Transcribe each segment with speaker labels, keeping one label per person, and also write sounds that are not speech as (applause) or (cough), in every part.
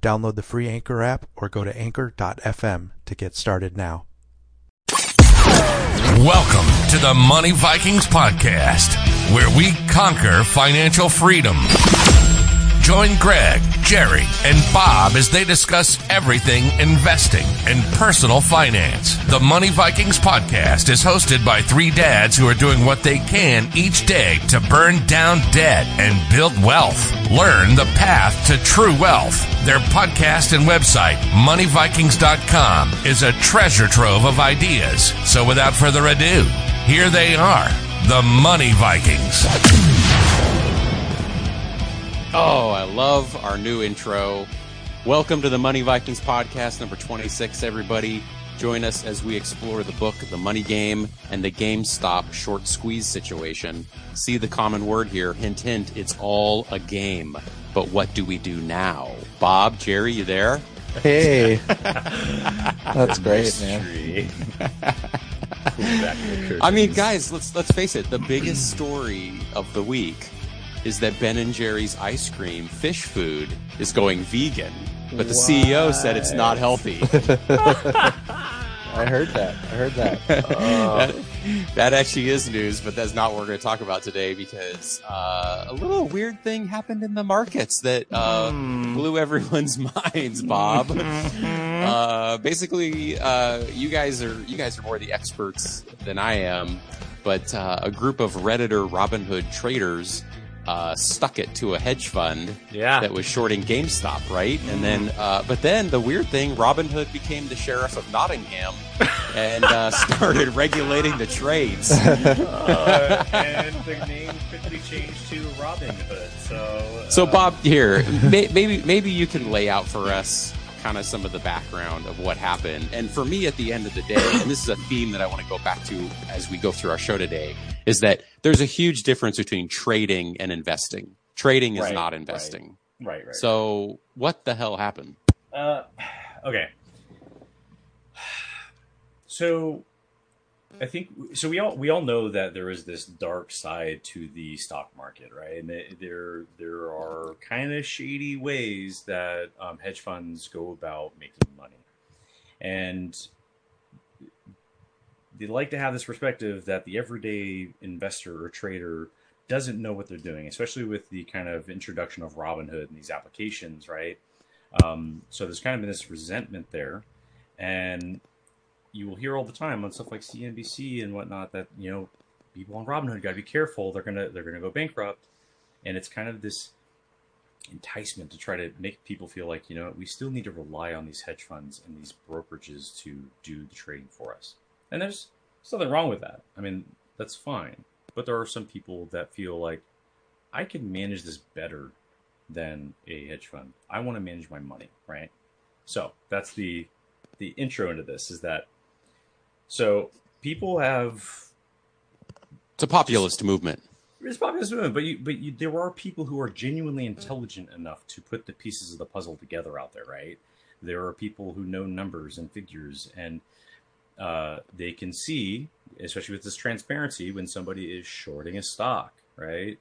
Speaker 1: Download the free Anchor app or go to anchor.fm to get started now.
Speaker 2: Welcome to the Money Vikings podcast, where we conquer financial freedom. Join Greg, Jerry, and Bob as they discuss everything investing and personal finance. The Money Vikings podcast is hosted by three dads who are doing what they can each day to burn down debt and build wealth. Learn the path to true wealth. Their podcast and website, moneyvikings.com, is a treasure trove of ideas. So without further ado, here they are, the Money Vikings.
Speaker 3: Oh, I love our new intro. Welcome to the Money Vikings podcast number 26, everybody. Join us as we explore the book, The Money Game, and the GameStop short squeeze situation. See the common word here. Hint, hint, it's all a game. But what do we do now? Bob, Jerry, you there?
Speaker 4: Hey, (laughs) that's great, man.
Speaker 3: I mean, guys, let's let's face it. The biggest story of the week is that Ben and Jerry's ice cream fish food is going vegan, but the CEO said it's not healthy. (laughs)
Speaker 4: I heard that. I heard that. (laughs)
Speaker 3: that, that actually is news, but that's not what we're going to talk about today because uh, a little weird thing happened in the markets that uh, blew everyone's (laughs) minds. Bob, uh, basically, uh, you guys are you guys are more the experts than I am, but uh, a group of redditor Robinhood traders. Uh, stuck it to a hedge fund
Speaker 5: Yeah.
Speaker 3: that was shorting GameStop, right? And then, uh, but then the weird thing, Robin Hood became the sheriff of Nottingham (laughs) and uh, started regulating the trades. (laughs)
Speaker 5: Uh, and the name quickly changed to Robin Hood. So,
Speaker 3: So,
Speaker 5: uh,
Speaker 3: Bob, here, may, maybe maybe you can lay out for us kind of some of the background of what happened. And for me, at the end of the day, and this is a theme that I want to go back to as we go through our show today, is that there's a huge difference between trading and investing. Trading is
Speaker 5: Right,
Speaker 3: not
Speaker 5: right.
Speaker 3: investing.
Speaker 5: right, right.
Speaker 3: So, what the hell happened?
Speaker 5: Uh, okay. (sighs) So, I think so. We all we all know that there is this dark side to the stock market, right? And there there are kind of shady ways that um, hedge funds go about making money, and they like to have this perspective that the everyday investor or trader doesn't know what they're doing, especially with the kind of introduction of Robinhood and these applications, right? Um, so there's kind of been this resentment there, and you will hear all the time on stuff like CNBC and whatnot that you know people on Robinhood got to be careful. They're gonna they're gonna go bankrupt, and it's kind of this enticement to try to make people feel like you know we still need to rely on these hedge funds and these brokerages to do the trading for us. And there's, nothing wrong with that. I mean that's fine, but there are some people that feel like I can manage this better than a hedge fund. I want to manage my money, right? So that's the the intro into this is that so people have
Speaker 3: It's a populist movement.
Speaker 5: it's populist movement, but you, but you, there are people who are genuinely intelligent enough to put the pieces of the puzzle together out there, right? There are people who know numbers and figures, and uh, they can see, especially with this transparency, when somebody is shorting a stock, right?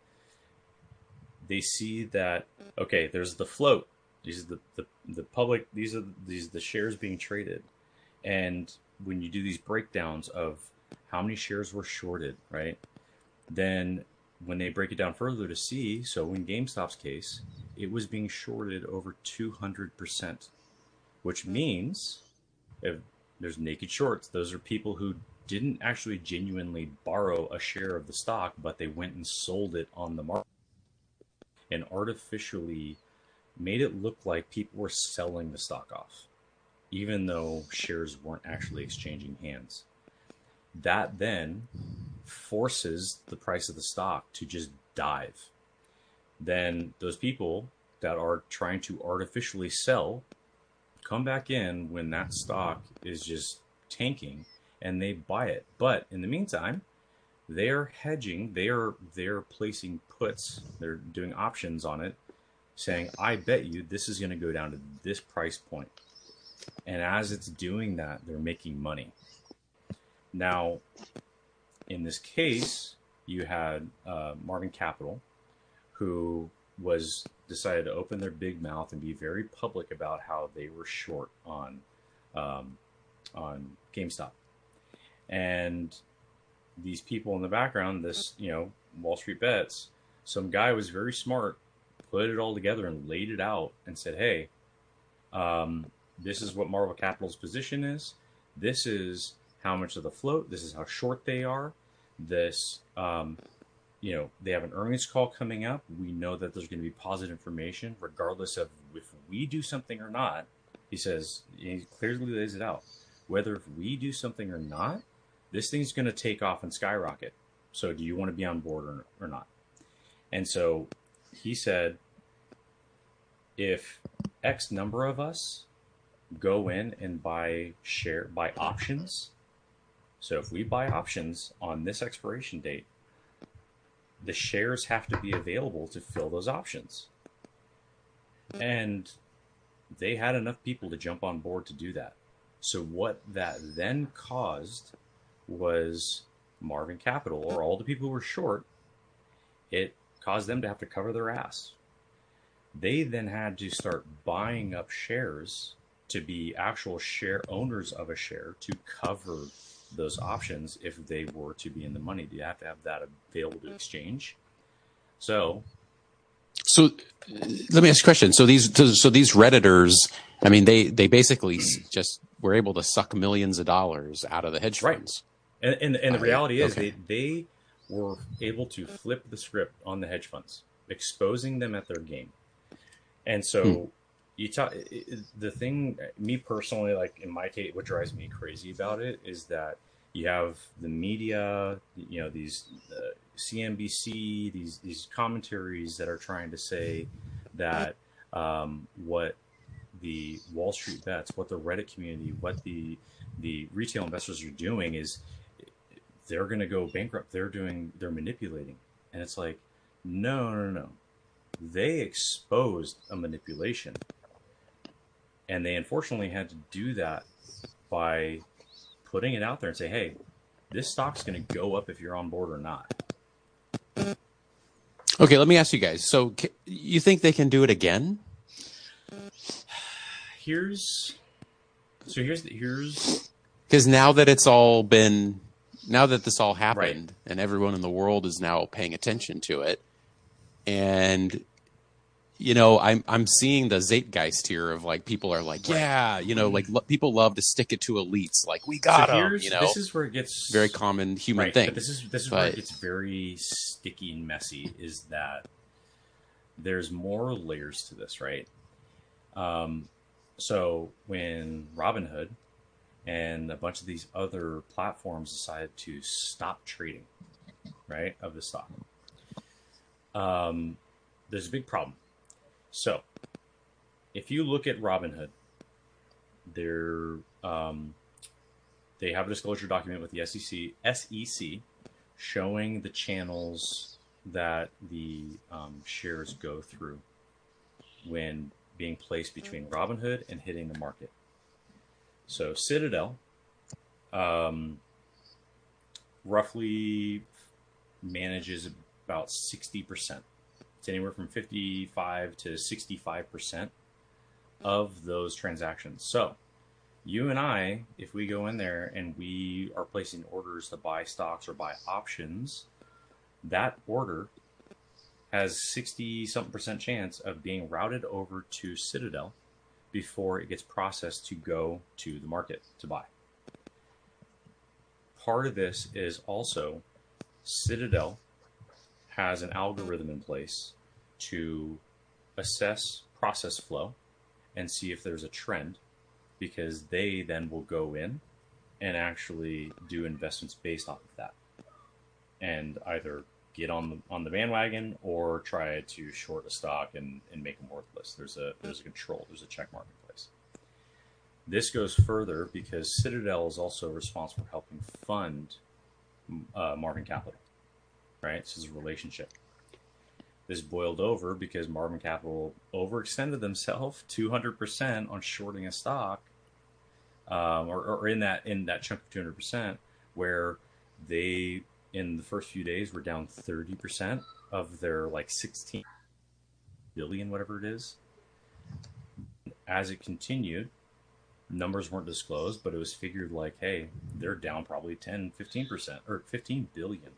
Speaker 5: They see that okay, there's the float. These are the, the, the public. These are these are the shares being traded, and when you do these breakdowns of how many shares were shorted, right? then when they break it down further to see, so in GameStop's case, it was being shorted over 200%, which means if there's naked shorts, those are people who didn't actually genuinely borrow a share of the stock, but they went and sold it on the market and artificially made it look like people were selling the stock off, even though shares weren't actually exchanging hands. That then forces the price of the stock to just dive. Then those people that are trying to artificially sell come back in when that stock is just tanking and they buy it. But in the meantime, they're hedging, they're they're placing puts, they're doing options on it, saying, I bet you this is going to go down to this price point. And as it's doing that, they're making money. Now, in this case, you had uh, Melvin Capital, who was decided to open their big mouth and be very public about how they were short on um, on GameStop, and these people in the background, this you know Wall Street bets, some guy was very smart, put it all together and laid it out and said, hey, um, this is what Melvin Capital's position is. This is how much of the float. This is how short they are. This, um, you know, they have an earnings call coming up. We know that there's going to be positive information, regardless of if we do something or not. He says he clearly lays it out. Whether if we do something or not, this thing's going to take off and skyrocket. So, do you want to be on board or, or not? And so he said, if X number of us go in and buy share buy options. So if we buy options on this expiration date, the shares have to be available to fill those options. And they had enough people to jump on board to do that. So what that then caused was Melvin Capital or all the people who were short, it caused them to have to cover their ass. They then had to start buying up shares to be actual share owners of a share to cover those options if they were to be in the money. Do you have to have that available to exchange? So,
Speaker 3: so let me ask a question. So these, so these redditors, I mean, they they basically just were able to suck millions of dollars out of the hedge funds.
Speaker 5: Right. And and, and the reality is okay. they they were able to flip the script on the hedge funds, exposing them at their game. And so hmm you talk the thing me personally like in my case what drives me crazy about it is that you have the media you know these uh, cnbc these these commentaries that are trying to say that um, what the wall street bets what the reddit community what the the retail investors are doing is they're going to go bankrupt. They're doing they're manipulating. And it's like no no no. They exposed a manipulation and they unfortunately had to do that by putting it out there and say, hey, this stock's going to go up if you're on board or not.
Speaker 3: Okay, let me ask you guys. So, you think they can do it again?
Speaker 5: Here's so here's the, here's
Speaker 3: because now that it's all been now that this all happened right. and everyone in the world is now paying attention to it and you know, I'm I'm seeing the Zeitgeist here of like people are like, yeah, you know, like lo- people love to stick it to elites, like we got so them. You know,
Speaker 5: this is where it gets
Speaker 3: very common human right, thing.
Speaker 5: But this is this is but, where it gets very sticky and messy. Is that there's more layers to this, right? Um, so when Robinhood and a bunch of these other platforms decided to stop trading, right, of the stock, um, there's a big problem so, if you look at Robinhood, they're um, they have a disclosure document with the SEC SEC showing the channels that the um, shares go through when being placed between Robinhood and hitting the market. So Citadel, um, roughly manages about sixty percent it's anywhere from 55 to 65% of those transactions. So, you and I, if we go in there and we are placing orders to buy stocks or buy options, that order has 60 something percent chance of being routed over to Citadel before it gets processed to go to the market to buy. Part of this is also Citadel has an algorithm in place to assess process flow and see if there's a trend because they then will go in and actually do investments based off of that and either get on the on the bandwagon or try to short a stock and, and make them worthless. There's a there's a control, there's a check mark in place. This goes further because Citadel is also responsible for helping fund uh, Melvin Capital, right? This is a relationship. This boiled over because Melvin Capital overextended themselves (laughs) 200% on shorting a stock, um, or, or in that in that chunk of 200%, where they in the first few days were down 30% of their like 16 billion, whatever it is. As it continued, numbers weren't disclosed, but it was figured like, hey, they're down probably 10, 15%, or 15 billion.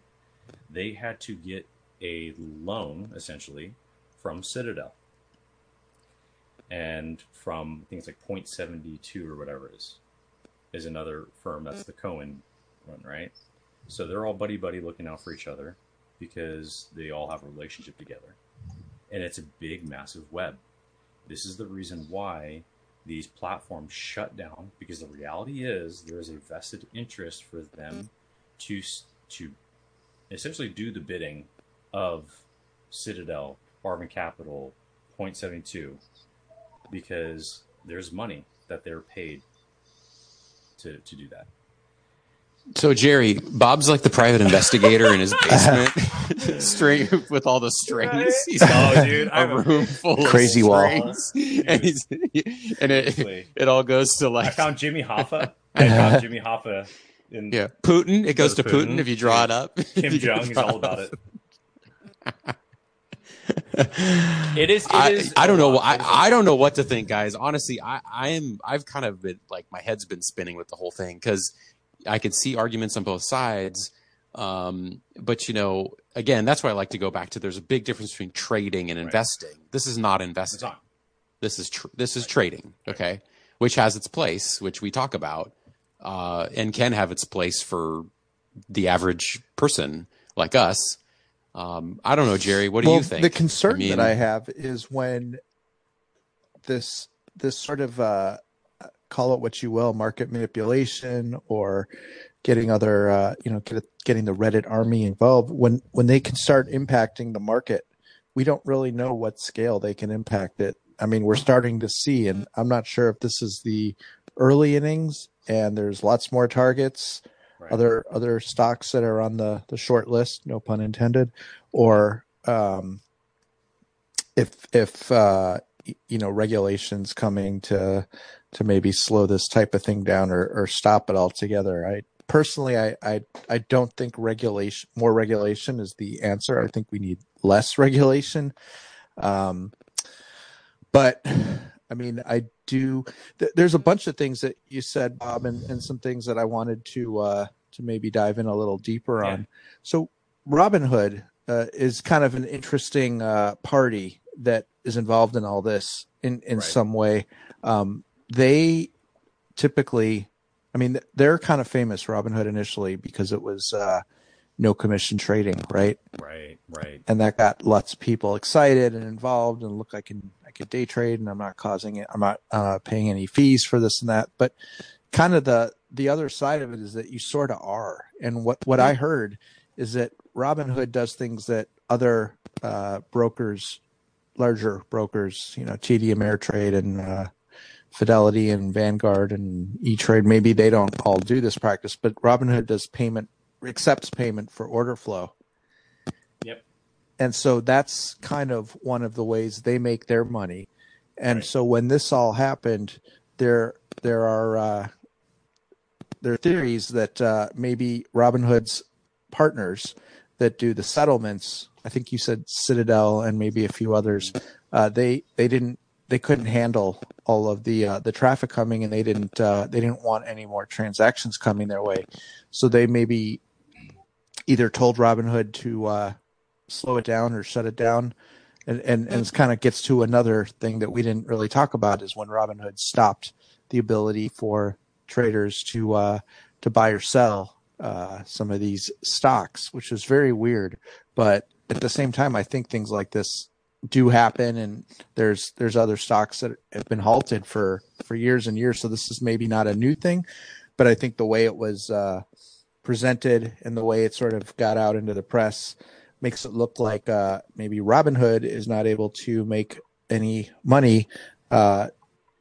Speaker 5: They had to get a loan, essentially, from Citadel. And from things like Point72 or whatever is, is another firm. That's the Cohen one, right? So they're all buddy buddy looking out for each other because they all have a relationship together. And it's a big, massive web. This is the reason why these platforms shut down because the reality is there is a vested interest for them to to essentially do the bidding of Citadel, Melvin Capital, Point Seventy Two, because there's money that they're paid to to do that.
Speaker 3: So Jerry, Bob's like the private investigator in his basement, (laughs) string with all the strings. He's
Speaker 5: Oh, dude,
Speaker 3: a
Speaker 5: I'm a-
Speaker 3: room full
Speaker 4: Crazy
Speaker 3: of
Speaker 4: wall.
Speaker 3: strings, and, he's, and it it all goes to
Speaker 5: I
Speaker 3: like
Speaker 5: found Jimmy Hoffa. (laughs) I found Jimmy Hoffa in
Speaker 3: yeah Putin. It goes to Putin
Speaker 5: Putin.
Speaker 3: if you draw it up.
Speaker 5: Kim (laughs) Jong. He's all about it. It is. It
Speaker 3: I,
Speaker 5: is
Speaker 3: I don't know. I,
Speaker 5: It is a
Speaker 3: I don't know what to think, guys. Honestly, I, I am. I've kind of been like my head's been spinning with the whole thing because I could see arguments on both sides. Um, but you know, again, that's why I like to go back to. There's a big difference between trading and
Speaker 5: Right.
Speaker 3: investing. This is not investing.
Speaker 5: on.
Speaker 3: This is tr- this is trading. Okay, which has its place, which we talk about, uh, and can have its place for the average person like us. Um, I don't know, Jerry. What do
Speaker 1: well,
Speaker 3: you think?
Speaker 1: The concern
Speaker 3: I mean-
Speaker 1: that I have is when this this sort of uh, call it what you will, market manipulation or getting other uh, you know get, getting the Reddit army involved when when they can start impacting the market. We don't really know what scale they can impact it. I mean, we're starting to see, and I'm not sure if this is the early innings and there's lots more targets
Speaker 5: Right.
Speaker 1: other other stocks that are on the the short list, no pun intended, or um, if if uh, you know regulations coming to to maybe slow this type of thing down or, or stop it altogether. I personally, I, I I don't think regulation more regulation is the answer. I think we need less regulation. Um, but I mean, I do. Th- there's a bunch of things that you said, Bob, and, and some things that I wanted to uh, to maybe dive in a little deeper
Speaker 5: Yeah.
Speaker 1: on. So, Robinhood uh, is kind of an interesting uh, party that is involved in all this in in
Speaker 5: Right.
Speaker 1: some way. Um, they typically, I mean, they're kind of famous, Robinhood initially because it was uh, no commission trading, right?
Speaker 5: Right. Right.
Speaker 1: and that got lots of people excited and involved and look I can I could day trade and I'm not causing it I'm not uh, paying any fees for this and that but kind of the the other side of it is that you sort of are and what what I heard is that Robinhood does things that other uh, brokers larger brokers you know TD Ameritrade and uh, Fidelity and Vanguard and E Trade maybe they don't all do this practice but Robinhood does payment accepts payment for order flow
Speaker 5: Yep.
Speaker 1: and so that's kind of one of the ways they make their money and
Speaker 5: Right.
Speaker 1: so when this all happened there there are uh, there are theories that uh, maybe Robinhood's partners that do the settlements I think you said Citadel and maybe a few others uh, they they didn't they couldn't handle all of the uh, the traffic coming and they didn't uh, they didn't want any more transactions coming their way so they maybe either told Robinhood to uh, slow it down or shut it down. And, and, and it kind of gets to another thing that we didn't really talk about is when Robinhood stopped the ability for traders to, uh, to buy or sell, uh, some of these stocks, which is very weird. But at the same time, I think things like this do happen and there's, there's other stocks that have been halted for, for years and years. So this is maybe not a new thing, but I think the way it was, uh, presented and the way it sort of got out into the press makes it look like uh, maybe Robinhood is not able to make any money uh,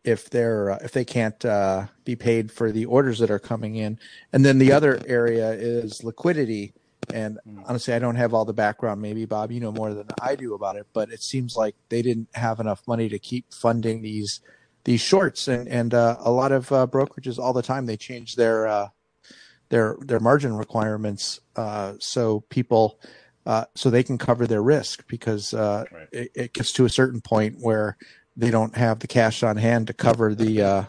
Speaker 1: if they're uh, if they can't uh, be paid for the orders that are coming in. And then the other area is liquidity. And honestly, I don't have all the background. Maybe Bob, you know more than I do about it. But it seems like they didn't have enough money to keep funding these these shorts, and and uh, a lot of uh, brokerages all the time they change their uh, their their margin requirements uh, so people uh, so they can cover their risk because uh,
Speaker 5: Right.
Speaker 1: it, it gets to a certain point where they don't have the cash on hand to cover the uh,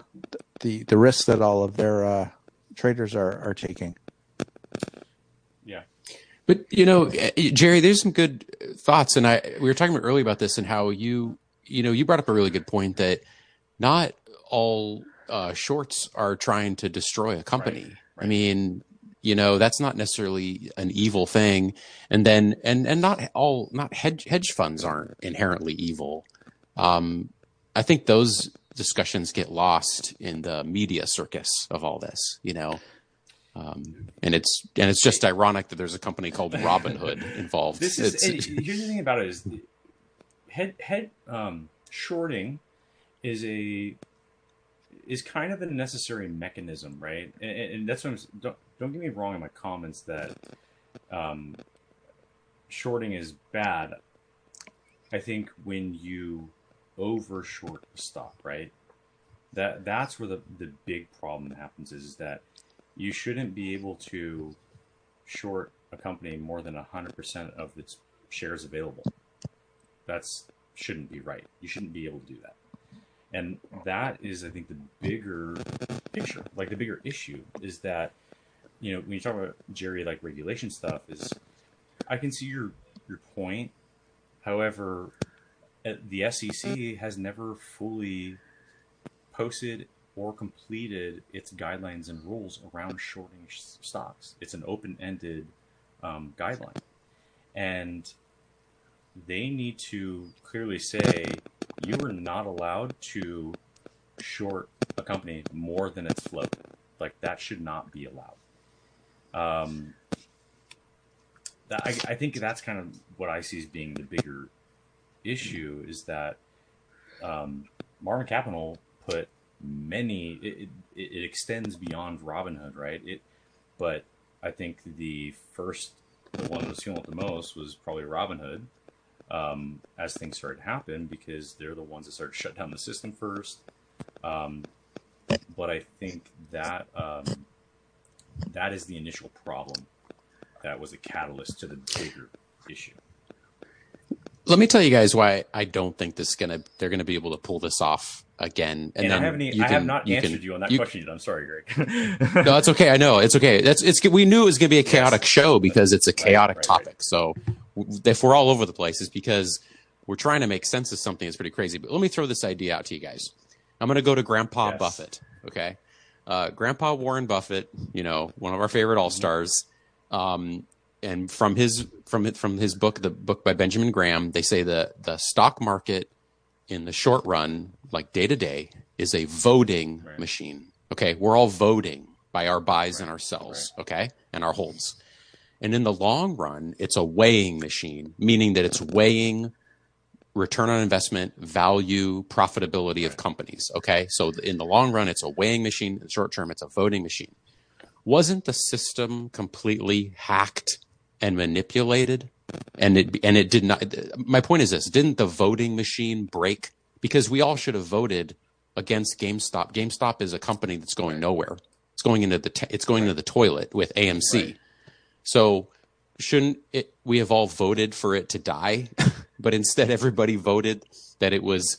Speaker 1: the the risks that all of their uh, traders are are taking.
Speaker 5: Yeah.
Speaker 3: But you know, Jerry, there's some good thoughts, and I we were talking about earlier about this and how you you know you brought up a really good point that not all uh, shorts are trying to destroy a company.
Speaker 5: Right,
Speaker 3: I mean, you know, that's not necessarily an evil thing, and then and and not all not hedge hedge funds aren't inherently evil. Um, I think those discussions get lost in the media circus of all this. You know. Um, and it's and it's just ironic that there's a company called Robinhood (laughs) involved.
Speaker 5: This is here's the thing about it is the head head um, shorting is a is kind of a necessary mechanism, right? And, and that's what I'm, don't don't get me wrong in my comments that um, shorting is bad. I think when you over short a stock, right? That that's where the the big problem happens is that you shouldn't be able to short a company more than 100% of its shares available. That's shouldn't be right. You shouldn't be able to do that. And that is I think the bigger picture. Like the bigger issue is that you know, when you talk about Jerry like regulation stuff is I can see your your point. However, the SEC has never fully posted or completed its guidelines and rules around shorting sh- stocks. It's an open-ended um, guideline, and they need to clearly say you are not allowed to short a company more than its float. Like that should not be allowed. Um, that, I, I think that's kind of what I see as being the bigger issue is that um, Melvin Capital put many. It, it, it extends beyond Robinhood, right? It, but I think the first, the one that was feeling it the most was probably Robinhood. Um, as things started to happen, because they're the ones that started to shut down the system first. Um, but I think that um, that is the initial problem. That was a catalyst to the bigger issue.
Speaker 3: let me tell you guys why I don't think this is gonna they're gonna be able to pull this off again. And,
Speaker 5: And,
Speaker 3: then
Speaker 5: I haven't.
Speaker 3: you
Speaker 5: I
Speaker 3: can-
Speaker 5: have not
Speaker 3: you
Speaker 5: answered
Speaker 3: can-
Speaker 5: you on that
Speaker 3: you-
Speaker 5: question yet. I'm sorry, Greg. (laughs)
Speaker 3: No, that's okay. I know it's okay. That's it's. We knew it was going to be a chaotic show because it's a chaotic
Speaker 5: right, right.
Speaker 3: topic. So w- if we're all over the place, it's because we're trying to make sense of something that's pretty crazy. But let me throw this idea out to you guys. I'm going to go to Grandpa
Speaker 5: Yes.
Speaker 3: Buffett. Okay, uh, Grandpa Warren Buffett. You know, one of our favorite all stars. Um, and from his from from his book, the book by Benjamin Graham, they say the the stock market in the short run, like day to day, is a voting
Speaker 5: Right.
Speaker 3: machine. Okay, we're all voting by our buys and our sells. Okay, and our holds. And in the long run, it's a weighing machine, meaning that it's weighing return on investment, value, profitability of companies. Okay, so in the long run, it's a weighing machine. In the short term, it's a voting machine. Wasn't the system completely hacked and manipulated? And it and it did not. My point is this: didn't the voting machine break? Because we all should have voted against GameStop. GameStop is a company that's going nowhere. It's going into the t- it's going into the toilet with AMC.
Speaker 5: Right.
Speaker 3: So shouldn't it, we have all voted for it to die? (laughs) but instead, everybody voted that it was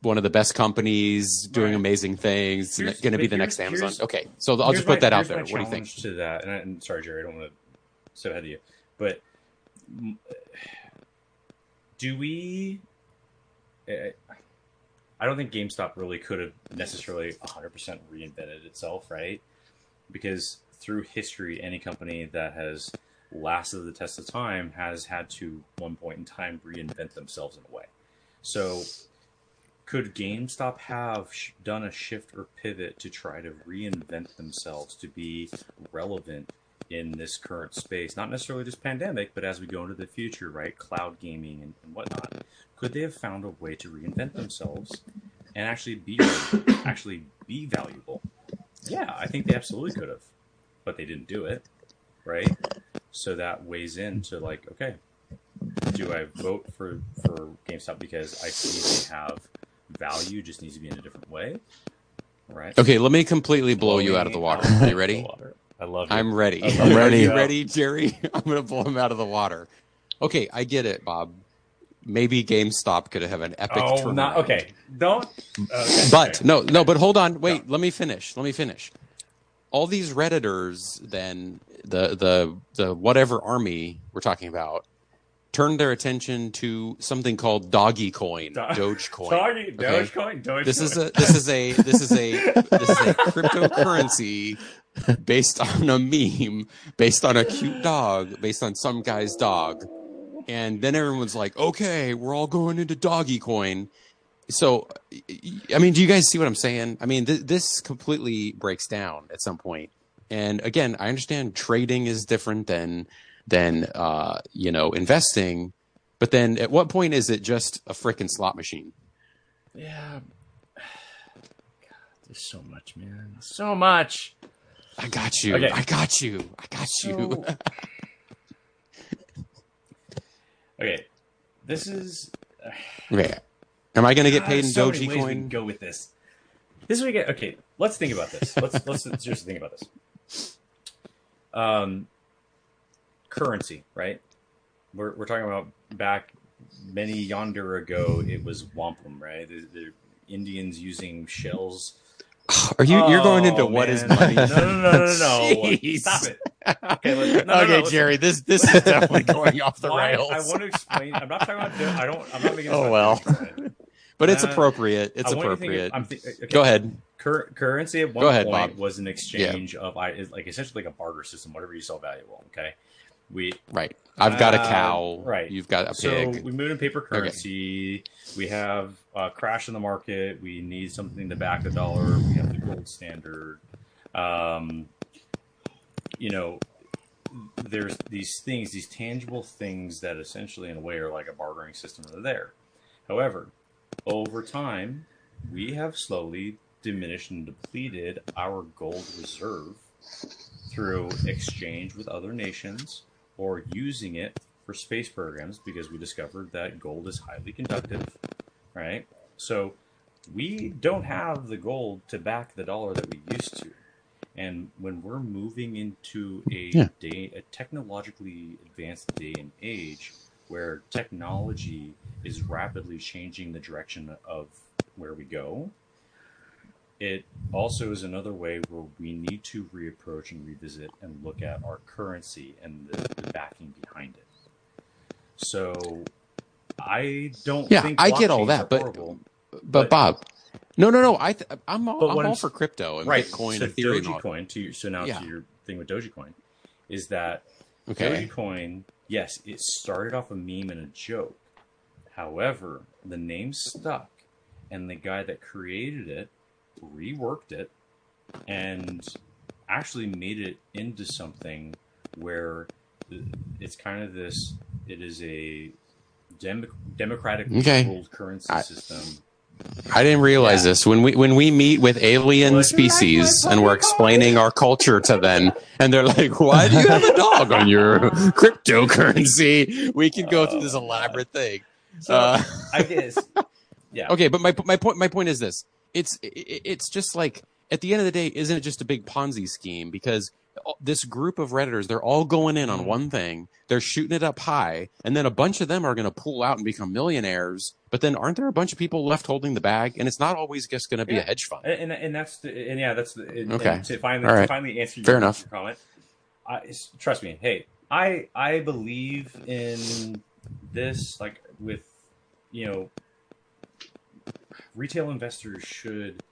Speaker 3: one of the best companies doing
Speaker 5: Right.
Speaker 3: amazing things, going to be the next Amazon. Okay, so I'll just put
Speaker 5: my-
Speaker 3: that out there. What do you think?
Speaker 5: To that, and, I, and sorry, Jerry, I don't want to step ahead of you, but do we? I don't think GameStop really could have necessarily 100% reinvented itself, right? Because through history, any company that has lasted the test of time has had to, one point in time, reinvent themselves in a way. So, could GameStop have sh- done a shift or pivot to try to reinvent themselves to be relevant in this current space? Not necessarily this pandemic, but as we go into the future, right? Cloud gaming and, and whatnot. Could they have found a way to reinvent themselves and actually be (coughs) actually be valuable. Yeah, I think they absolutely could have, but they didn't do it, right? So that weighs into like, okay, do I vote for for GameStop because I see they have value, just needs to be in a different way, right?
Speaker 3: Okay, let me completely blow you out of the water. (laughs) Are you ready?
Speaker 5: I love. It.
Speaker 3: I'm ready.
Speaker 5: I love
Speaker 1: I'm ready.
Speaker 3: Are you ready, Jerry? (laughs) I'm gonna blow him out of the water. Okay, I get it, Bob. Maybe GameStop could have an epic
Speaker 5: Oh,
Speaker 3: turnaround.
Speaker 5: not okay. Don't. Okay,
Speaker 3: But
Speaker 5: okay.
Speaker 3: no, no, but hold on. Wait, let me finish. Let me finish. All these redditors, then the the the whatever army we're talking about, turned their attention to something called Doggy Coin,
Speaker 5: Do-
Speaker 3: Dogecoin.
Speaker 5: Doggy,
Speaker 3: okay?
Speaker 5: Dogecoin, Dogecoin.
Speaker 3: This is a this is a this is a this is a cryptocurrency based on a meme, based on a cute dog, based on some guy's dog. And then everyone's like, okay, we're all going into doggy coin. So, I mean, do you guys see what I'm saying? I mean, th- this completely breaks down at some point. And again, I understand trading is different than than uh, you know investing, but then at what point is it just a freaking slot machine?
Speaker 5: Yeah. (sighs) God, there's so much, man. So much.
Speaker 3: I got you.
Speaker 5: Okay.
Speaker 3: I got you. I got you.
Speaker 5: So- (laughs) (laughs) okay, this is. (sighs)
Speaker 3: okay. Am I going to get paid in
Speaker 5: so many ways we can Go with this. This is we get. Okay, let's think about this. Let's let's (laughs) seriously think about this. Um, currency, right? We're we're talking about back many yonder ago. It was wampum, right? The, the Indians using shells. (sighs)
Speaker 3: Are you? you're going into
Speaker 5: Oh,
Speaker 3: what is money?
Speaker 5: No, no, no, no, no, no. (laughs)
Speaker 3: Jeez.
Speaker 5: Stop it. Okay, let- no, no,
Speaker 3: okay,
Speaker 5: no, listen.
Speaker 3: Jerry. This this is definitely (laughs) going off the rails.
Speaker 5: I want to explain. I'm not talking about. I don't. I'm not making.
Speaker 3: Oh, well.
Speaker 5: Dogecoin.
Speaker 3: But it's
Speaker 5: Uh,
Speaker 3: appropriate. It's
Speaker 5: I want you to think
Speaker 3: appropriate.
Speaker 5: of- I'm thi- okay.
Speaker 3: Go ahead.
Speaker 5: Cur- currency at one
Speaker 3: Go ahead,
Speaker 5: point
Speaker 3: Bob.
Speaker 5: was an exchange of I like essentially like a barter system. Whatever you saw valuable. Okay, we
Speaker 3: Right. I've got a
Speaker 5: Uh,
Speaker 3: cow.
Speaker 5: right.
Speaker 3: You've got a pig.
Speaker 5: so we moved in paper currency. We have a crash in the market. We need something to back the dollar. We have the gold standard. Um, you know, there's these things, these tangible things that essentially, in a way, are like a bartering system are there. However, over time, we have slowly diminished and depleted our gold reserve through exchange with other nations or using it for space programs because we discovered that gold is highly conductive, right? So we don't have the gold to back the dollar that we used to. And when we're moving into a
Speaker 3: Yeah.
Speaker 5: day, a technologically advanced day and age where technology is rapidly changing the direction of where we go, it also is another way where we need to reapproach and revisit and look at our currency and the, the backing behind it. So I don't
Speaker 3: Yeah,
Speaker 5: think
Speaker 3: I get all that, but-
Speaker 5: horrible.
Speaker 3: but,
Speaker 5: but-
Speaker 3: Bob, no, no, no. I th- I'm all, I'm all for crypto and
Speaker 5: right.
Speaker 3: Bitcoin,
Speaker 5: so
Speaker 3: Ethereum. and all-
Speaker 5: Dogecoin to so now
Speaker 3: Yeah.
Speaker 5: to your thing with Dogecoin is that
Speaker 3: Okay.
Speaker 5: Dogecoin, yes, it started off a meme and a joke. However, the name stuck, and the guy that created it reworked it and actually made it into something where it's kind of this. It is a dem- democratically
Speaker 3: Okay.
Speaker 5: ruled currency
Speaker 3: I-
Speaker 5: system.
Speaker 3: I didn't realize
Speaker 5: Yeah.
Speaker 3: this when we when we meet with alien species
Speaker 5: "You like my
Speaker 3: and we're explaining our culture to them, and they're like, "Why do you have a dog on your (laughs) cryptocurrency?" We can go through this
Speaker 5: Oh,
Speaker 3: elaborate thing.
Speaker 5: So
Speaker 3: Uh,
Speaker 5: I guess, (laughs) yeah.
Speaker 3: okay, but my my point my point is this: it's it- it's just like at the end of the day, isn't it just a big Ponzi scheme? Because this group of redditors, they're all going in on
Speaker 5: Mm-hmm.
Speaker 3: one thing, they're shooting it up high, and then a bunch of them are going to pull out and become millionaires. But then, aren't there a bunch of people left holding the bag? And it's not always just going to be
Speaker 5: Yeah.
Speaker 3: a hedge fund.
Speaker 5: and, and and that's the and yeah that's the and,
Speaker 3: Okay.
Speaker 5: and to finally
Speaker 3: All
Speaker 5: to finally answer your,
Speaker 3: Fair enough.
Speaker 5: your comment. I, trust me. Hey, I I believe in this. Like with you know, retail investors should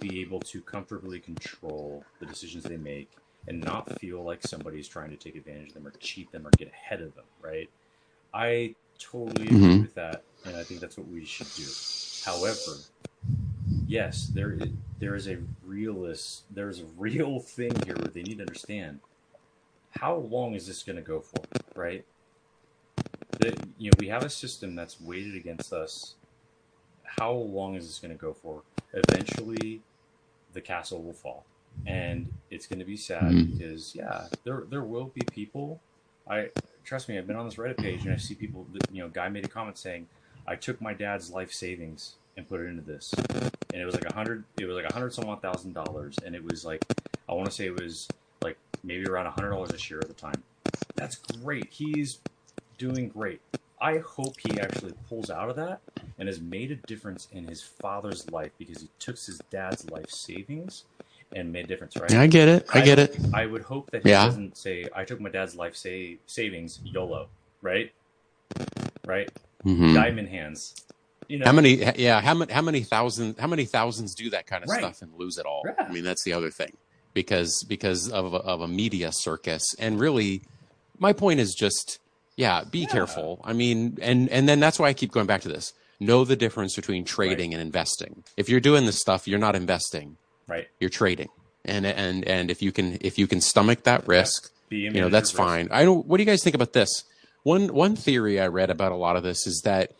Speaker 5: be able to comfortably control the decisions they make and not feel like somebody's trying to take advantage of them or cheat them or get ahead of them. Right. I totally agree
Speaker 3: Mhm.
Speaker 5: with that, and I think that's what we should do. However, yes, there is, there is a realist, there is a real (laughs) thing here where they need to understand how long is this going to go for, right? The, you know, we have a system that's weighted against us. how long is this going to go for? Eventually, the castle will fall, and it's going to be sad
Speaker 3: Mhm.
Speaker 5: because yeah, there there will be people. I trust me. I've been on this Reddit page and I see people. That, you know, guy made a comment saying, "I took my dad's life savings and put it into this, and it was like a hundred. It was like a hundred some odd thousand dollars, and it was like I want to say it was like maybe around a hundred dollars a share at the time. That's great. He's doing great. I hope he actually pulls out of that and has made a difference in his father's life because he took his dad's life savings and made a difference, right?
Speaker 3: I get it. I get it.
Speaker 5: I would hope that he
Speaker 3: Yeah.
Speaker 5: doesn't say, "I took my dad's life sa- savings, YOLO," right? Right?
Speaker 3: Mhm.
Speaker 5: Diamond hands. You know,
Speaker 3: How many? Yeah, how many? How many thousand? How many thousands do that kind of
Speaker 5: Right.
Speaker 3: stuff and lose it all?
Speaker 5: Yeah.
Speaker 3: I mean, that's the other thing, because because of a, of a media circus, and really, my point is just, yeah, be
Speaker 5: Yeah.
Speaker 3: careful. I mean, and and then that's why I keep going back to this. Know the difference between trading and investing. If you're doing this stuff, you're not investing.
Speaker 5: Right?
Speaker 3: You're trading, and and and if you can if you can stomach that risk,
Speaker 5: Be a
Speaker 3: you know that's
Speaker 5: first.
Speaker 3: fine i don't what do you guys think about this one one theory i read about a lot of this is that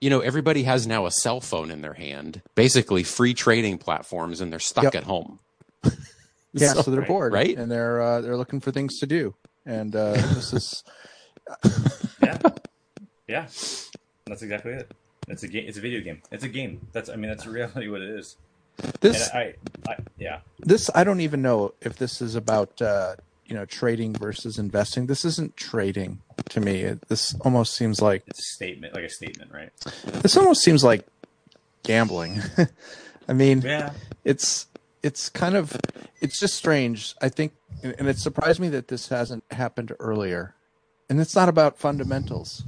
Speaker 3: you know everybody has now a cell phone in their hand basically free trading platforms and they're stuck
Speaker 1: Yep.
Speaker 3: at home
Speaker 1: Yeah, (laughs)
Speaker 3: So-
Speaker 1: so, they're
Speaker 5: right,
Speaker 1: bored,
Speaker 3: right?
Speaker 1: And they're uh, they're looking for things to do, and uh, (laughs) this is
Speaker 5: Yeah, (laughs) yeah, that's exactly it. It's a game. It's a video game. It's a game. That's I mean that's reality what it is.
Speaker 1: This
Speaker 5: I, I yeah,
Speaker 1: this I don't even know if this is about uh, you know trading versus investing. This isn't trading to me. It, this almost seems like
Speaker 5: it's a statement, like a statement, right?
Speaker 1: this almost seems like gambling. (laughs) I mean,
Speaker 5: Yeah,
Speaker 1: it's it's kind of it's just strange. I think, and it surprised me that this hasn't happened earlier. And it's not about fundamentals.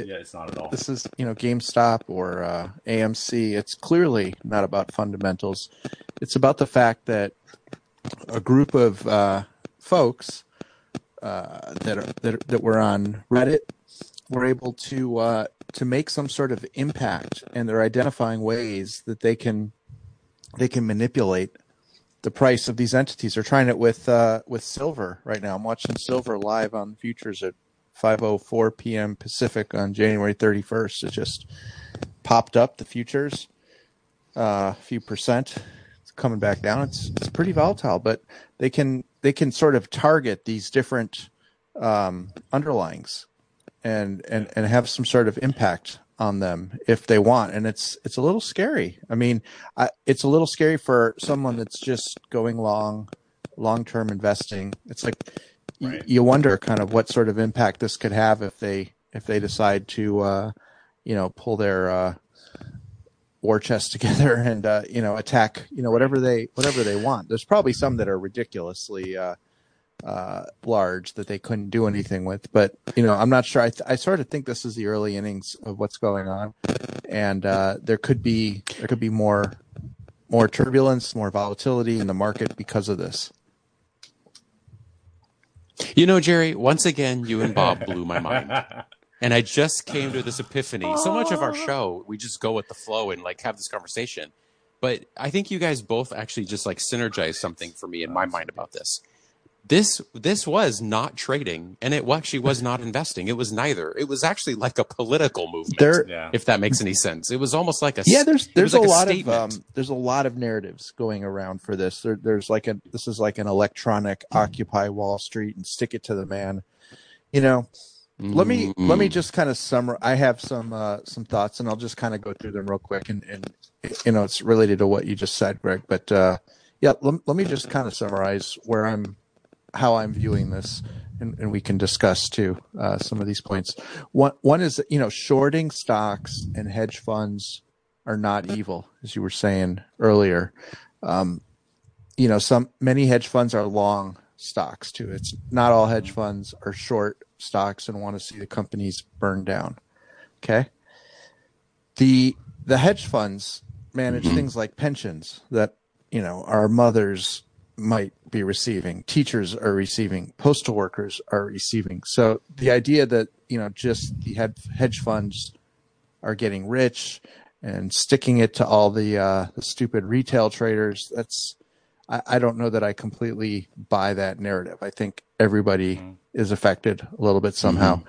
Speaker 1: It-
Speaker 5: yeah, it's not at all.
Speaker 1: This is you know GameStop or uh, AMC. It's clearly not about fundamentals. It's about the fact that a group of uh, folks uh, that are that, that were on Reddit were able to uh, to make some sort of impact, and they're identifying ways that they can they can manipulate the price of these entities. They're trying it with uh, with silver right now. I'm watching silver live on futures at 5:04 p.m. Pacific on January 31st. It just popped up the futures uh, a few percent. It's coming back down. It's it's pretty volatile, but they can they can sort of target these different um, underlyings and and and have some sort of impact on them if they want and it's it's a little scary i mean I, it's a little scary for someone that's just going long long term investing it's like
Speaker 5: Right.
Speaker 1: you wonder kind of what sort of impact this could have if they if they decide to uh you know pull their uh war chest (laughs) together and uh you know attack you know whatever they whatever they want there's probably some that are ridiculously uh uh, large that they couldn't do anything with. But you know, I'm not sure. I, th- I sort of think this is the early innings of what's going on, and uh, there could be there could be more more turbulence, more volatility in the market because of this.
Speaker 3: You know jerry once again you and bob (laughs) blew my mind. And i just came to this epiphany. So much of our show we just go with the flow and like have this conversation. But i think you guys both actually just like synergize something for me in my mind about this this this was not trading and it actually was not (laughs) investing it was neither it was actually like a political movement
Speaker 1: There,
Speaker 5: yeah,
Speaker 3: if that makes any sense it was almost like a
Speaker 1: yeah, there's there's
Speaker 3: like
Speaker 1: a lot of um, there's a lot of narratives going around for this. There, there's like a this is like an electronic Occupy Wall Street and stick it to the man. You know, let me let me
Speaker 3: Mm.
Speaker 1: just kind of summarize. I have some uh, some thoughts, and I'll just kind of go through them real quick. And, and you know, it's related to what you just said, Greg. But uh, yeah, let, let me just kind of summarize where I'm, how I'm viewing this, and, and we can discuss too uh, some of these points. One one is you know, shorting stocks and hedge funds are not evil, as you were saying earlier. Um, you know, some many hedge funds are long stocks too. It's not all hedge funds are short stocks and want to see the companies burn down. Okay. The the hedge funds manage things like pensions that, you know, our mothers might be receiving, teachers are receiving, postal workers are receiving. So the idea that, you know, just the hedge hedge funds are getting rich and sticking it to all the uh, the stupid retail traders, that's I, I don't know that I completely buy that narrative. I think everybody
Speaker 5: Mhm.
Speaker 1: is affected a little bit somehow.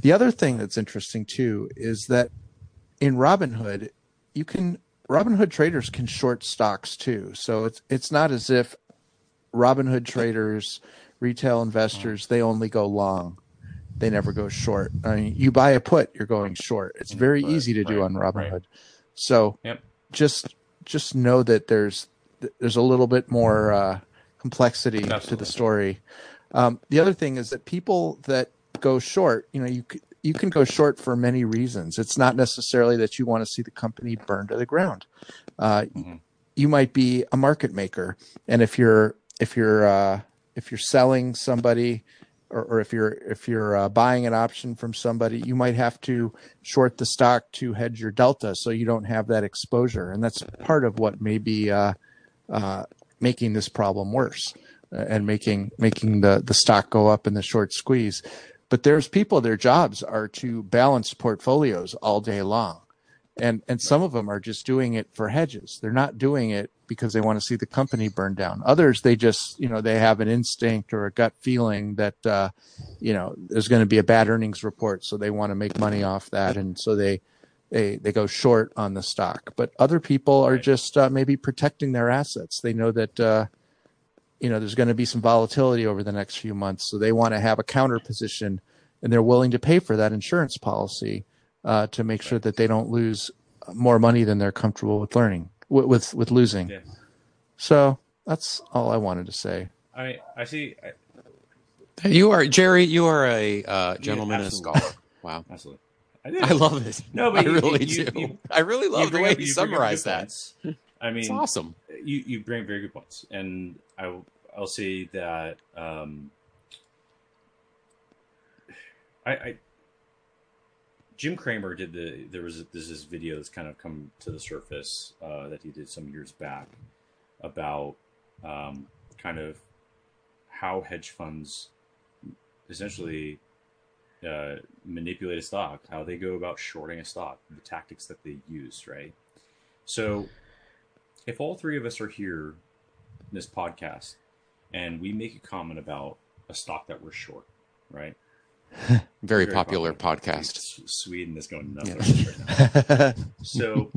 Speaker 1: The other thing that's interesting too is that in Robinhood, you can Robinhood traders can short stocks too. So it's it's not as if Robinhood traders, retail investors, they only go long. They never go short. I mean, you buy a put, you're going short. It's very
Speaker 5: But-
Speaker 1: easy to do on Robinhood.
Speaker 5: right.
Speaker 1: So
Speaker 5: Yep.
Speaker 1: just just know that there's there's a little bit more uh, complexity to the story. Um, the other thing is that people that go short, you know, you you can go short for many reasons. It's not necessarily that you want to see the company burn to the ground. Uh,
Speaker 5: Mhm.
Speaker 1: You might be a market maker, and if you're if you're uh, if you're selling somebody, or, or if you're if you're uh, buying an option from somebody, you might have to short the stock to hedge your delta, so you don't have that exposure, and that's part of what may be uh, uh, making this problem worse uh, and making making the the stock go up in the short squeeze. But there's people their jobs are to balance portfolios all day long. And and some of them are just doing it for hedges. They're not doing it because they want to see the company burn down. Others they just, you know, they have an instinct or a gut feeling that uh, you know, there's going to be a bad earnings report, so they want to make money off that and so they they they go short on the stock. But other people are just uh, maybe protecting their assets. They know that uh, you know there's going to be some volatility over the next few months, so they want to have a counter position, and they're willing to pay for that insurance policy uh, to make sure that they don't lose more money than they're comfortable with learning with with, with losing.
Speaker 5: Yeah.
Speaker 1: So that's all I wanted to say.
Speaker 5: I I see. I,
Speaker 3: You are Jerry. You are a uh, gentleman and a scholar. Wow, (laughs)
Speaker 5: absolutely. I.
Speaker 3: I love it.
Speaker 5: No, but
Speaker 3: I
Speaker 5: you-
Speaker 3: really
Speaker 5: you-
Speaker 3: do.
Speaker 5: you-
Speaker 3: I really love the way
Speaker 5: up-
Speaker 3: you
Speaker 5: bring
Speaker 3: summarize that.
Speaker 5: points. I mean,
Speaker 3: It's awesome.
Speaker 5: you you bring very good points, and I will- I'll say that um, I, I Jim Cramer did the there was there's this video that's kind of come to the surface uh, that he did some years back about um, kind of how hedge funds essentially uh, manipulate a stock, how they go about shorting a stock, the tactics that they use, right? So, if all three of us are here in this podcast and we make a comment about a stock that we're short, right? (laughs)
Speaker 3: Very, popular, podcast.
Speaker 5: Sweden is going nuts
Speaker 3: Yeah.
Speaker 5: right now. (laughs) So,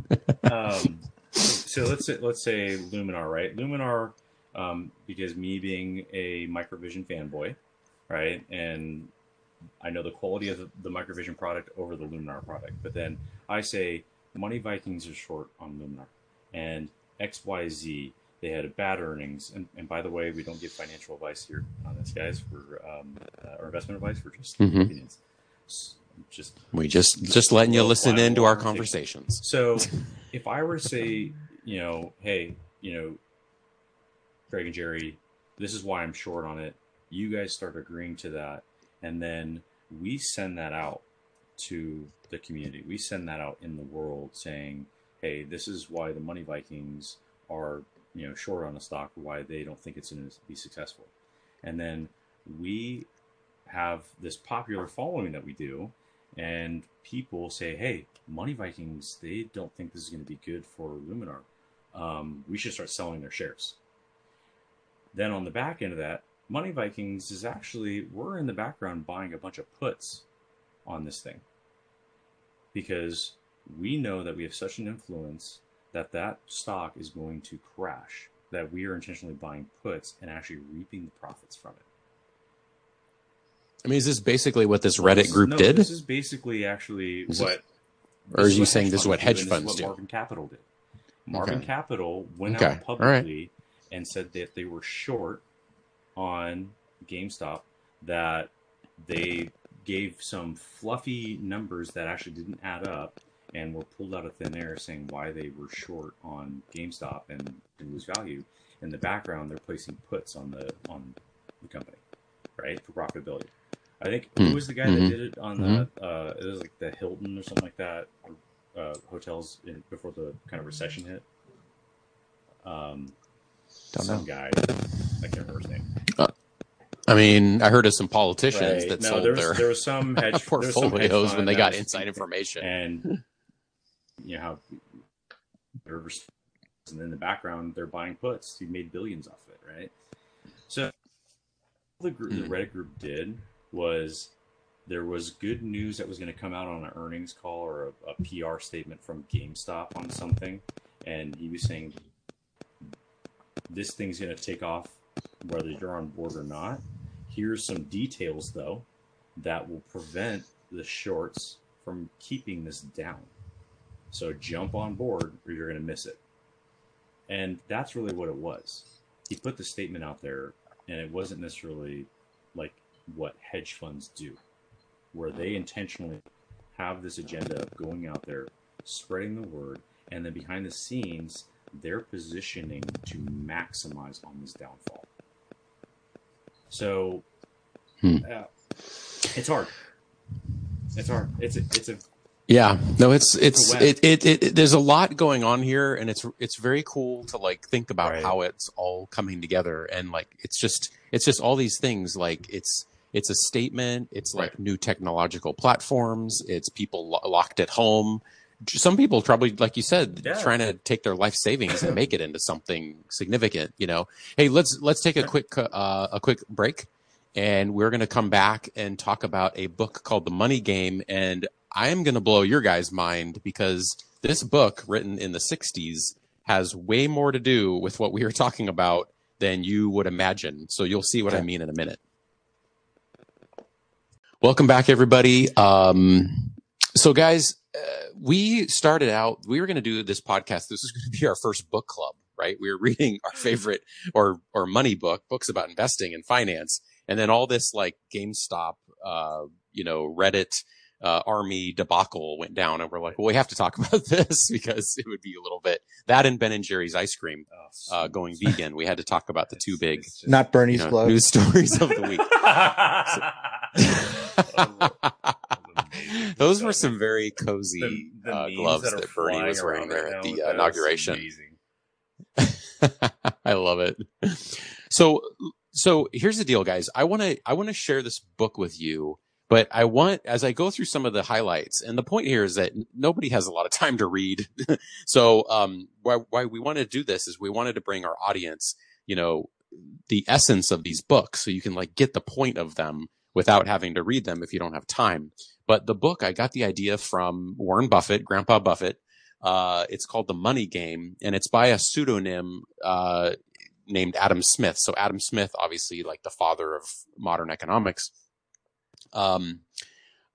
Speaker 5: um, so let's say let's say Luminar, right? Luminar, um, because me being a Microvision fanboy, right, and I know the quality of the, the Microvision product over the Luminar product, but then I say Money Vikings are short on Luminar, and X Y Z they had bad earnings, and, and by the way, we don't give financial advice here on this, guys, for um, uh, or investment advice for just
Speaker 3: Mhm.
Speaker 5: opinions. Just
Speaker 3: We just just letting you listen
Speaker 5: in
Speaker 3: to our conversations.
Speaker 5: so, (laughs) if I were to say, you know, hey, you know, Greg and Jerry, this is why I'm short on it. You guys start agreeing to that, and then we send that out to the community. We send that out in the world, saying, hey, this is why the Money Vikings are, you know, short on the stock. Why they don't think it's going to be successful, and then we have this popular following that we do, and people say, "Hey, Money Vikings, they don't think this is going to be good for Luminar. Um, we should start selling their shares." Then on the back end of that, Money Vikings is actually we're in the background buying a bunch of puts on this thing because we know that we have such an influence that that stock is going to crash that we are intentionally buying puts and actually reaping the profits from it.
Speaker 3: I mean, is this basically what this Reddit group
Speaker 5: no,
Speaker 3: did?
Speaker 5: This is basically actually
Speaker 3: Is
Speaker 5: what.
Speaker 3: or
Speaker 5: this
Speaker 3: are you
Speaker 5: what
Speaker 3: saying this is what hedge funds
Speaker 5: this is
Speaker 3: do?
Speaker 5: what Melvin Capital did. Melvin
Speaker 3: Okay.
Speaker 5: Capital went
Speaker 3: Okay,
Speaker 5: out
Speaker 3: all right.
Speaker 5: publicly and said that they were short on GameStop. That they gave some fluffy numbers that actually didn't add up and were pulled out of thin air, saying why they were short on GameStop and, and lose value. In the background, they're placing puts on the on the company, right, for profitability. I think
Speaker 3: Hmm.
Speaker 5: who was the guy
Speaker 3: Mhm.
Speaker 5: that did it on the uh, it was like the Hilton or something like that, or, uh, hotels in, before the kind of recession hit. Um,
Speaker 1: Don't
Speaker 5: some
Speaker 1: know.
Speaker 5: guy, I can't remember his name.
Speaker 3: I mean, I heard of some politicians
Speaker 5: Right.
Speaker 3: that
Speaker 5: no,
Speaker 3: sold
Speaker 5: there was,
Speaker 3: their
Speaker 5: there was some (laughs) hedge there was some hedge
Speaker 3: portfolios when they got inside (laughs) information.
Speaker 5: and you know how and in the background they're buying puts. He made billions off of it, right? So the group, the
Speaker 3: Hmm.
Speaker 5: Reddit group did was there was good news that was going to come out on an earnings call or a, a PR statement from GameStop on something, and he was saying this thing's going to take off whether you're on board or not. Here's some details though that will prevent the shorts from keeping this down. So jump on board or you're going to miss it. And that's really what it was. He put the statement out there, and it wasn't necessarily like what hedge funds do, where they intentionally have this agenda of going out there, spreading the word, and then behind the scenes, they're positioning to maximize on this downfall. So,
Speaker 3: Hmm.
Speaker 5: uh, it's hard. It's hard. It's a, it's a
Speaker 3: Yeah, no, it's it's
Speaker 5: web.
Speaker 3: it, it, it, There's a lot going on here, and it's it's very cool to like think about
Speaker 5: Right.
Speaker 3: how it's all coming together, and like it's just it's just all these things. Like it's it's a statement. It's like
Speaker 5: Right.
Speaker 3: new technological platforms. It's people lo- locked at home. Some people probably, like you said,
Speaker 5: Yeah.
Speaker 3: trying to take their life savings and make it into something (laughs) significant. You know, hey, let's let's take a quick uh, a quick break, and we're going to come back and talk about a book called The Money Game. And I am going to blow your guys' mind because this book, written in the 60s, has way more to do with what we were talking about than you would imagine. So you'll see what I mean in a minute. Welcome back, everybody. Um, so, guys, uh, we started out, we were going to do this podcast. This is going to be our first book club, right? We were reading our favorite or, or money book, books about investing and finance. And then all this like GameStop, uh, you know, Reddit, uh, army debacle went down and we're like, well, we have to talk (laughs) about this because it would be a little bit that and Ben and Jerry's ice cream,
Speaker 5: oh,
Speaker 3: uh, going vegan. We had to talk about the two big,
Speaker 5: just-
Speaker 4: Not Bernie's
Speaker 3: you know,
Speaker 4: glove.
Speaker 3: news stories of the week. (laughs) (laughs) Those were some very cozy
Speaker 5: The- the
Speaker 3: uh, gloves
Speaker 5: that
Speaker 3: that, Bernie was wearing there at the uh, inauguration.
Speaker 5: amazing.
Speaker 3: I love it. So, so here's the deal, guys. I want to, I want to share this book with you, but I want, as I go through some of the highlights, and the point here is that nobody has a lot of time to read. (laughs) so, um, why, why we want to do this is we wanted to bring our audience, you know, the essence of these books so you can like get the point of them without having to read them if you don't have time. But the book, I got the idea from Warren Buffett, Grandpa Buffett. Uh, it's called The Money Game and it's by a pseudonym, uh, named Adam Smith. So Adam Smith, obviously like the father of modern economics. Um,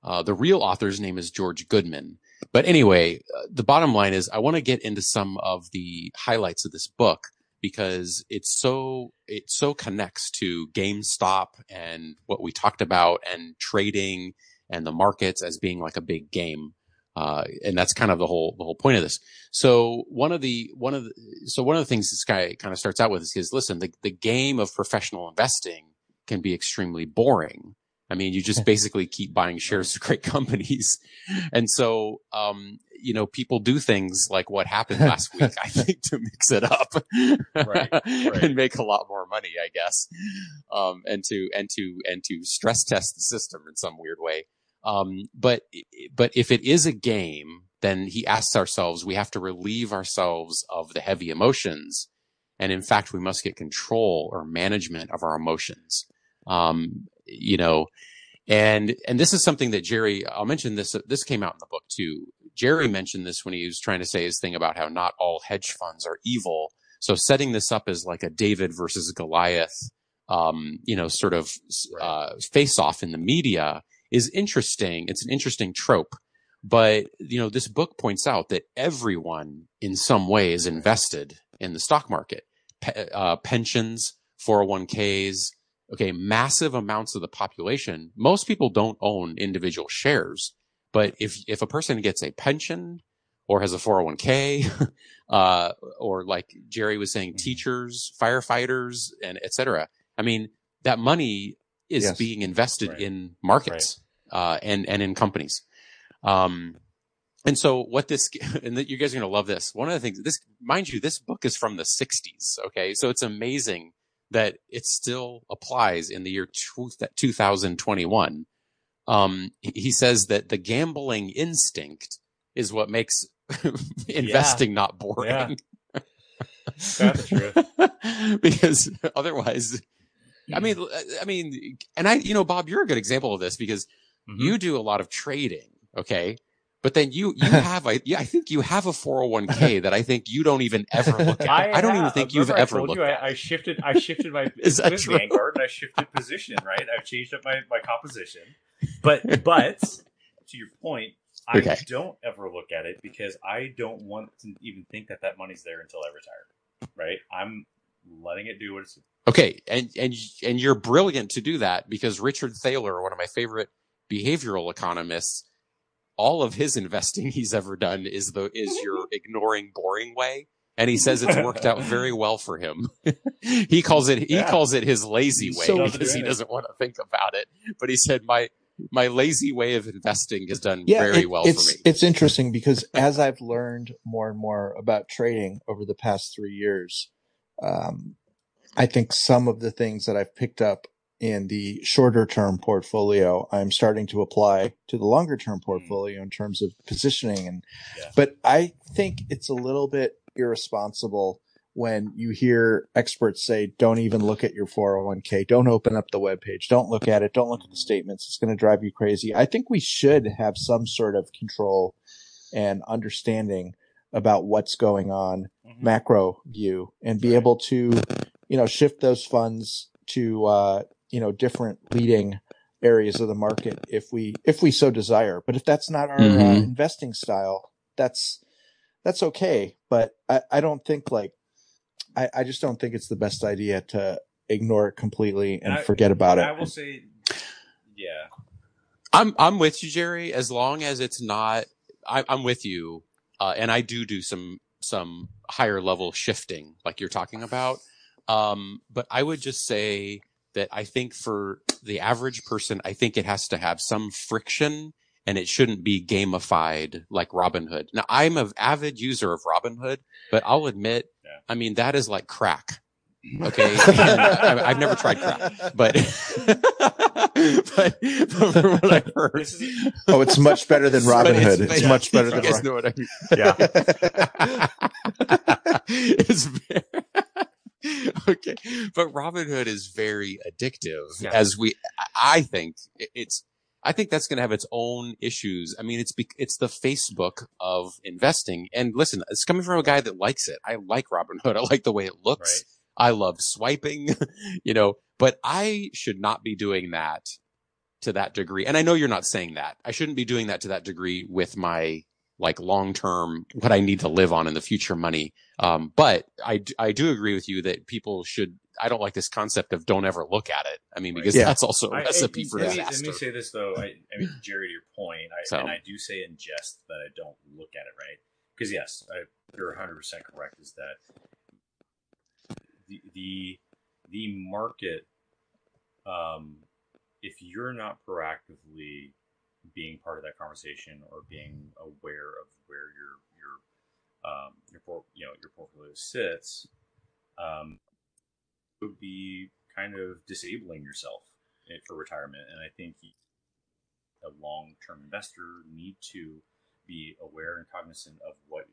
Speaker 3: uh, the real author's name is George Goodman. But anyway, uh, the bottom line is I want to get into some of the highlights of this book because it's so, it so connects to GameStop and what we talked about and trading and the markets as being like a big game. Uh, and that's kind of the whole, the whole point of this. So one of the, one of the, so one of the things this guy kind of starts out with is, is listen, the, the game of professional investing can be extremely boring. I mean, you just basically keep buying shares of great (laughs) companies. And so, um, you know, people do things like what happened (laughs) last week, I think, to mix it up (laughs)
Speaker 5: Right, right.
Speaker 3: and make a lot more money, I guess. Um, and to, and to, and to stress test the system in some weird way. Um, but, but if it is a game, then he asks ourselves, we have to relieve ourselves of the heavy emotions. And in fact, we must get control or management of our emotions. Um, you know, and, and this is something that Jerry, I'll mention this, this came out in the book too. Jerry mentioned this when he was trying to say his thing about how not all hedge funds are evil. So setting this up as like a David versus Goliath, um, you know, sort of, uh, face off in the media is interesting. It's an interesting trope. But, you know, this book points out that everyone in some way is invested in the stock market. Pe- uh, pensions, 401ks, okay, massive amounts of the population. Most people don't own individual shares. But if, if a person gets a pension or has a 401k, (laughs) uh, or like Jerry was saying, teachers, firefighters, and et cetera, I mean, that money is
Speaker 4: Yes.
Speaker 3: being invested
Speaker 5: Right.
Speaker 3: in markets, uh, and, and in companies. Um, and so what this, (laughs) and that you guys are going to love this. One of the things, this, mind you, this book is from the sixties. Okay. So it's amazing that it still applies in the year two, 2021. Um, he says that the gambling instinct is what makes (laughs) investing not boring. (laughs)
Speaker 5: That's true.
Speaker 3: because otherwise, I mean, I mean, and I, you know, Bob, you're a good example of this because
Speaker 5: Mhm.
Speaker 3: you do a lot of trading, okay? But then you you (laughs) have a yeah, I think you have a 401k (laughs) that I think you don't even ever look at. I, don't even
Speaker 5: have-
Speaker 3: think you've
Speaker 5: remember I
Speaker 3: ever
Speaker 5: told
Speaker 3: looked
Speaker 5: you
Speaker 3: at.
Speaker 5: I, I shifted. I shifted my (laughs)
Speaker 3: Is that true?
Speaker 5: Vanguard and I shifted position. Right, I've changed up my my composition. But but to your point, I
Speaker 3: Okay.
Speaker 5: don't ever look at it because I don't want to even think that that money's there until I retire. Right, I'm letting it do what it's.
Speaker 3: Okay, and and and you're brilliant to do that because Richard Thaler, one of my favorite behavioral economists, all of his investing (laughs) he's ever done is the is your (laughs) ignoring boring way, and he says it's worked out very (laughs) well for him. he calls it he
Speaker 5: Yeah.
Speaker 3: calls it his lazy way
Speaker 1: So-
Speaker 3: because he doesn't want to think about it. But he said my my lazy way of investing has done
Speaker 1: yeah,
Speaker 3: very
Speaker 1: it-
Speaker 3: well
Speaker 1: it's
Speaker 3: for me.
Speaker 1: it's interesting because as I've learned more and more about trading over the past three years, um, I think some of the things that I've picked up in the shorter term portfolio, I'm starting to apply to the longer term portfolio in terms of positioning. And,
Speaker 5: Yeah.
Speaker 1: but I think it's a little bit irresponsible when you hear experts say, don't even look at your 401k. Don't open up the webpage. Don't look at it. Don't look at the statements. It's going to drive you crazy. I think we should have some sort of control and understanding about what's going on
Speaker 5: Mhm.
Speaker 1: macro view and be able to, you know, shift those funds to, uh, you know, different leading areas of the market if we, if we so desire. But if that's not our uh,
Speaker 3: Mhm.
Speaker 1: investing style, that's, that's okay. But I, I don't think like, I, I just don't think it's the best idea to ignore it completely and
Speaker 5: I-
Speaker 1: forget about it.
Speaker 5: I will say, yeah,
Speaker 3: I'm I'm with you, Jerry. As long as it's not, I, I'm with you, uh, and I do do some some higher level shifting, like you're talking about. Um, but I would just say that I think for the average person, I think it has to have some friction, and it shouldn't be gamified like Robinhood. Now, I'm an avid user of Robinhood, but I'll admit,
Speaker 5: Yeah.
Speaker 3: I mean that is like crack. (laughs) Okay, I, I've never tried crack, but (laughs) but, but from what I've heard,
Speaker 1: Oh, it's much better than Robinhood. It's,
Speaker 3: but-
Speaker 1: much better
Speaker 3: you
Speaker 1: than
Speaker 3: guys
Speaker 1: Robin.
Speaker 3: know what I mean.
Speaker 5: yeah. (laughs)
Speaker 3: it's very, (laughs) okay, but Robinhood is very addictive.
Speaker 5: Yeah.
Speaker 3: As we, I think it's. I think that's going to have its own issues. I mean, it's it's the Facebook of investing. And listen, it's coming from a guy that likes it. I like Robinhood. (laughs) I like the way it looks.
Speaker 5: Right.
Speaker 3: I love swiping, (laughs) you know, but I should not be doing that to that degree. And I know you're not saying that. I shouldn't be doing that to that degree with my like long term, what I need to live on in the future money. Um, but I do agree with you that people should, I don't like this concept of don't ever look at it. I mean, because
Speaker 1: Yeah.
Speaker 3: that's also a
Speaker 5: I-
Speaker 3: recipe
Speaker 5: and-
Speaker 3: for
Speaker 5: let me,
Speaker 3: disaster.
Speaker 5: Let me say this though. I, I mean, Jerry, to your point, I,
Speaker 3: So-
Speaker 5: and I do say in jest that I don't look at it right because yes, I, you're 100 percent correct. Is that the the the market? Um, if you're not proactively being part of that conversation or being aware of where your your um, your por- you know your portfolio sits, um, would be kind of disabling yourself eh, for retirement. And I think a long-term investor need to be aware and cognizant of what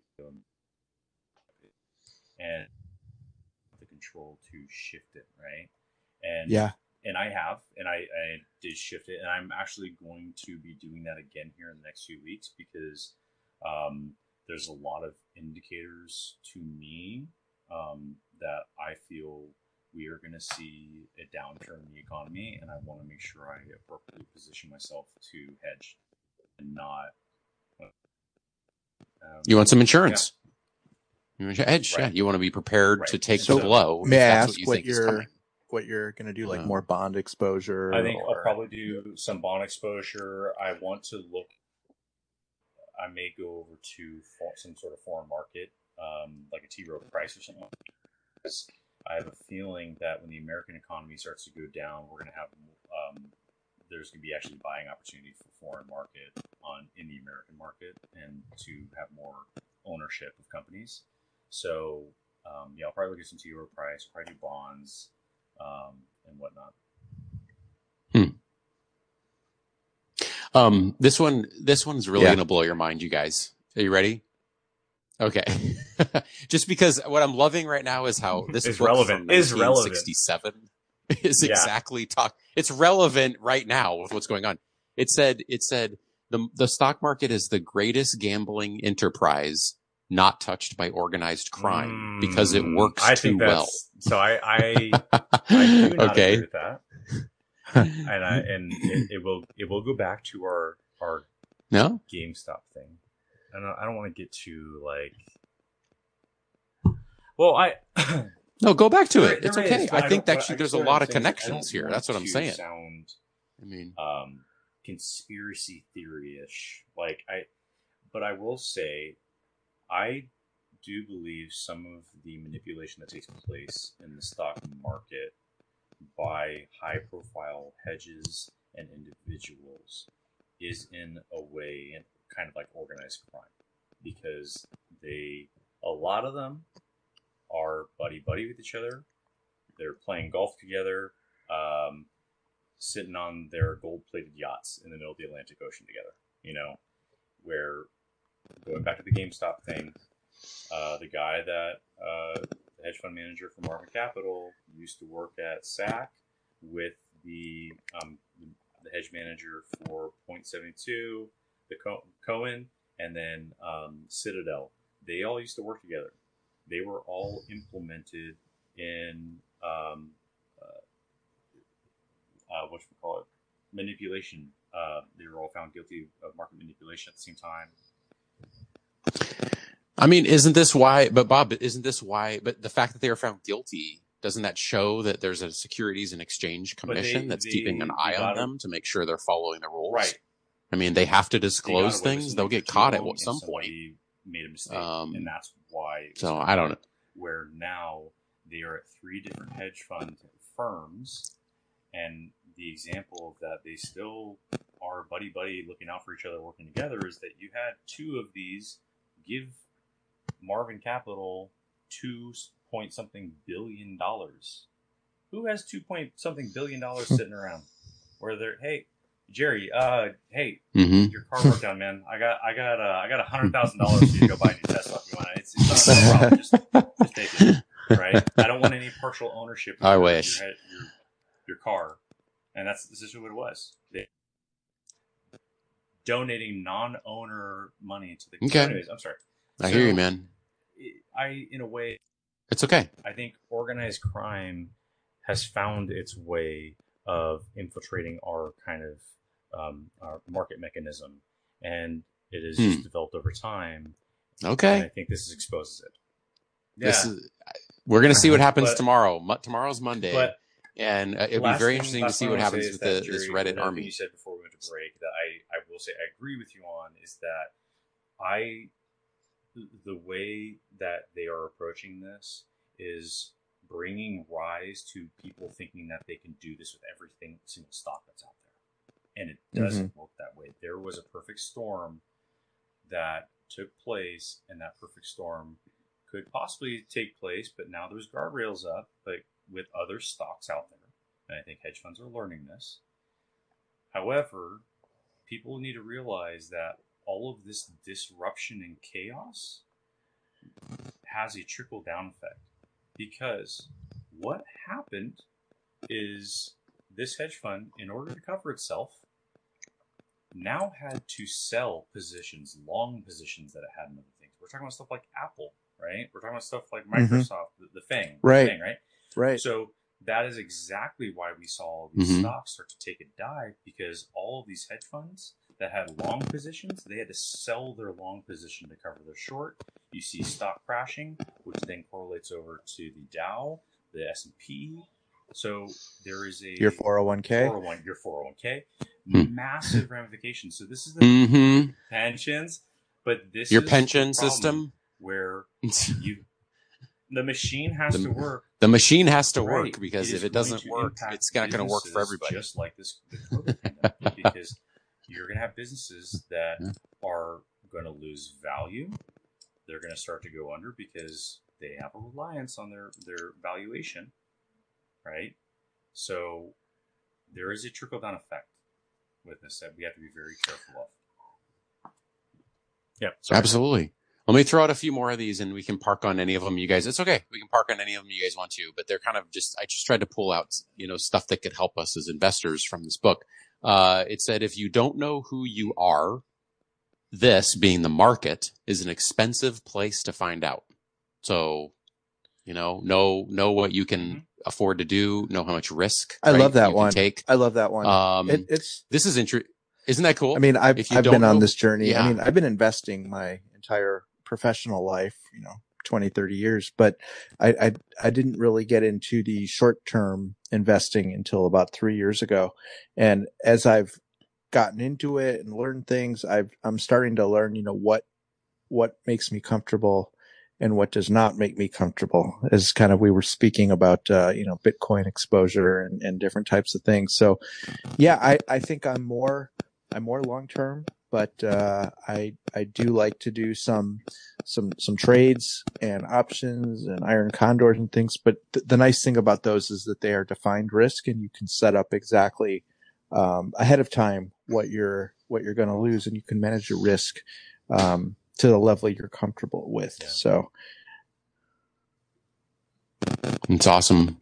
Speaker 5: and the control to shift it, right? And
Speaker 1: Yeah.
Speaker 5: And I have, and I, I did shift it, and I'm actually going to be doing that again here in the next few weeks because um, there's a lot of indicators to me um, that I feel we are going to see a downturn in the economy, and I want to make sure I appropriately position myself to hedge and not. Um,
Speaker 3: you want some insurance? You want your edge, yeah. You want to be prepared to take
Speaker 1: So,
Speaker 3: the blow.
Speaker 1: may
Speaker 3: if
Speaker 1: I
Speaker 3: that's
Speaker 1: ask
Speaker 3: what you
Speaker 1: what
Speaker 3: think
Speaker 1: your-
Speaker 3: coming.
Speaker 1: What you're going to do, like
Speaker 3: Uh,
Speaker 1: more bond exposure?
Speaker 5: I think
Speaker 1: or-
Speaker 5: I'll probably do some bond exposure. I want to look. I may go over to for, some sort of foreign market, um, like a T. Rowe Price or something. I have a feeling that when the American economy starts to go down, we're going to have um, there's going to be actually buying opportunity for foreign market on in the American market, and to have more ownership of companies. So um, yeah, I'll probably look at some T. Rowe Price, probably do bonds um, and whatnot. Hmm.
Speaker 3: Um, this one, this one's really
Speaker 1: Yeah.
Speaker 3: gonna blow your mind, you guys. Are you ready? Okay. (laughs) Just because what I'm loving right now is how this
Speaker 5: Is relevant.
Speaker 3: from
Speaker 5: Is relevant.
Speaker 3: 1967 is
Speaker 5: Yeah.
Speaker 3: exactly talk. It's relevant right now with what's going on. It said it said the the stock market is the greatest gambling enterprise not touched by organized crime because it
Speaker 5: Mm,
Speaker 3: works
Speaker 5: I
Speaker 3: too well.
Speaker 5: So I, I, I (laughs)
Speaker 3: okay.
Speaker 5: agree with that. and I, and it, it will it will go back to our our
Speaker 3: No?
Speaker 5: GameStop thing. I don't I don't want to get too like. Well, I
Speaker 3: No, go back to
Speaker 5: There-
Speaker 3: it. It's
Speaker 5: there
Speaker 3: okay.
Speaker 5: is, but
Speaker 3: I think actually there's a lot of
Speaker 5: I
Speaker 3: connections here. That's what I'm saying.
Speaker 5: Sound
Speaker 3: I mean,
Speaker 5: um, conspiracy theory-ish. Like I, but I will say, I do believe some of the manipulation that takes place in the stock market by high-profile hedges and individuals is in a way kind of like organized crime because they a lot of them are buddy buddy with each other they're playing golf together um, sitting on their gold plated yachts in the middle of the Atlantic Ocean together. You know, where going back to the GameStop thing, uh, the guy that uh, the hedge fund manager for Melvin Capital used to work at SAC with the um, the hedge manager for Point72, the Co- Cohen, and then um, Citadel. They all used to work together. They were all implemented in um, uh, what we call it, manipulation. Uh, they were all found guilty of market manipulation at the same time.
Speaker 3: I mean, isn't this why? But Bob, isn't this why? But the fact that they are found guilty doesn't that show that there's a Securities and Exchange
Speaker 5: But they-
Speaker 3: Commission that's
Speaker 5: they-
Speaker 3: keeping an eye on them to make sure they're following the rules?
Speaker 5: Right.
Speaker 3: I mean, they have to disclose
Speaker 5: with
Speaker 3: things. They'll get caught at what- some point.
Speaker 5: Made a mistake,
Speaker 3: Um,
Speaker 5: and that's why.
Speaker 3: So I don't. know.
Speaker 5: where now they are at three different hedge fund firms, and the example of that they still are buddy buddy looking out for each other, working together, is that you had two of these give Melvin Capital two point something billion dollars. Who has two point something billion dollars sitting around? Where they're hey. Jerry, uh, hey,
Speaker 3: mm-hmm.
Speaker 5: your car broke down, man. I got, I got, uh, I got a hundred thousand dollars for you to go buy a new Tesla if you want. It's, it's not a problem. Just, just take it, right? I don't want any partial ownership.
Speaker 3: I
Speaker 5: your,
Speaker 3: wish.
Speaker 5: your, your, your car, and that's this is what it was. They, donating non-owner money to the.
Speaker 3: Okay.
Speaker 5: Anyways, I'm sorry.
Speaker 3: I hear you, man.
Speaker 5: I, in a way,
Speaker 3: It's okay.
Speaker 5: I think organized crime has found its way of infiltrating our kind of um, our market mechanism, and it has
Speaker 3: Hmm.
Speaker 5: just developed over time. Okay. And I think this exposes it.
Speaker 3: This is, we're going to see what (laughs) happens
Speaker 5: But-
Speaker 3: tomorrow. Mo- tomorrow's Monday,
Speaker 5: but
Speaker 3: and uh, it'll be very
Speaker 5: thing-
Speaker 3: interesting to see what happens with the,
Speaker 5: that,
Speaker 3: this Reddit army.
Speaker 5: You said before we went to break that I, I will say I agree with you on is that I the way that they are approaching this is bringing rise to people thinking that they can do this with everything single stock that's out there, and it mm-hmm. doesn't work that way. There was a perfect storm that took place, and that perfect storm could possibly take place, but now there's guardrails up, but with other stocks out there, and I think hedge funds are learning this. However, people need to realize that all of this disruption and chaos has a trickle down effect because what happened is this hedge fund, in order to cover itself, now had to sell positions, long positions that it had in other things. We're talking about stuff like Apple, right? We're talking about stuff like
Speaker 4: Mhm.
Speaker 5: Microsoft, the, the FANG,
Speaker 4: Right.
Speaker 5: the right?
Speaker 4: Right.
Speaker 5: So that is exactly why we saw all these
Speaker 3: Mhm.
Speaker 5: stocks start to take a dive because all of these hedge funds that had long positions, they had to sell their long position to cover their short. You see stock crashing, which then correlates over to the Dow, the S and P. So there is a
Speaker 4: Your 401k.
Speaker 5: 401 your 401k,
Speaker 3: Hmm.
Speaker 5: massive ramifications. So this is the
Speaker 3: Mm-hmm.
Speaker 5: pensions, but this
Speaker 3: Your
Speaker 5: is
Speaker 3: pension
Speaker 5: problem
Speaker 3: system.
Speaker 5: where (laughs) you the machine has
Speaker 3: The-
Speaker 5: to work
Speaker 3: The machine has to
Speaker 5: Right.
Speaker 3: work because
Speaker 5: It
Speaker 3: if it doesn't work, it's not going to work for everybody.
Speaker 5: Just like this the COVID pandemic, (laughs) because you're going to have businesses that
Speaker 3: Yeah.
Speaker 5: are going to lose value. They're going to start to go under because they have a reliance on their their valuation, right? So there is a trickle down effect with this that we have to be very careful of. Yeah, sorry.
Speaker 3: Absolutely. Let me throw out a few more of these and we can park on any of them you guys. It's okay. We can park on any of them you guys want to, but they're kind of just, I just tried to pull out, you know, stuff that could help us as investors from this book. Uh, it said, if you don't know who you are, this being the market is an expensive place to find out. So, you know, know, know what you can
Speaker 5: Mhm.
Speaker 3: afford to do, know how much risk.
Speaker 1: I
Speaker 3: right,
Speaker 1: love that
Speaker 3: you
Speaker 1: one.
Speaker 3: Take.
Speaker 1: I love that one.
Speaker 3: Um,
Speaker 1: it, it's
Speaker 3: this is interesting. Isn't that cool?
Speaker 1: I mean, I've
Speaker 3: If you
Speaker 1: I've
Speaker 3: don't
Speaker 1: been on this journey.
Speaker 3: Yeah.
Speaker 1: I mean, I've been investing my entire professional life, you know, 20, 30 years, but I, I, I didn't really get into the short term investing until about three years ago. And as I've gotten into it and learned things, I've, I'm starting to learn, you know, what, what makes me comfortable and what does not make me comfortable as kind of we were speaking about uh, you know bitcoin exposure and, and different types of things so yeah i i think i'm more i'm more long term but uh, i i do like to do some some some trades and options and iron condors and things but th- the nice thing about those is that they are defined risk and you can set up exactly um, ahead of time what you're what you're going to lose and you can manage your risk um, to the level you're comfortable with
Speaker 5: Yeah.
Speaker 1: so
Speaker 3: It's awesome.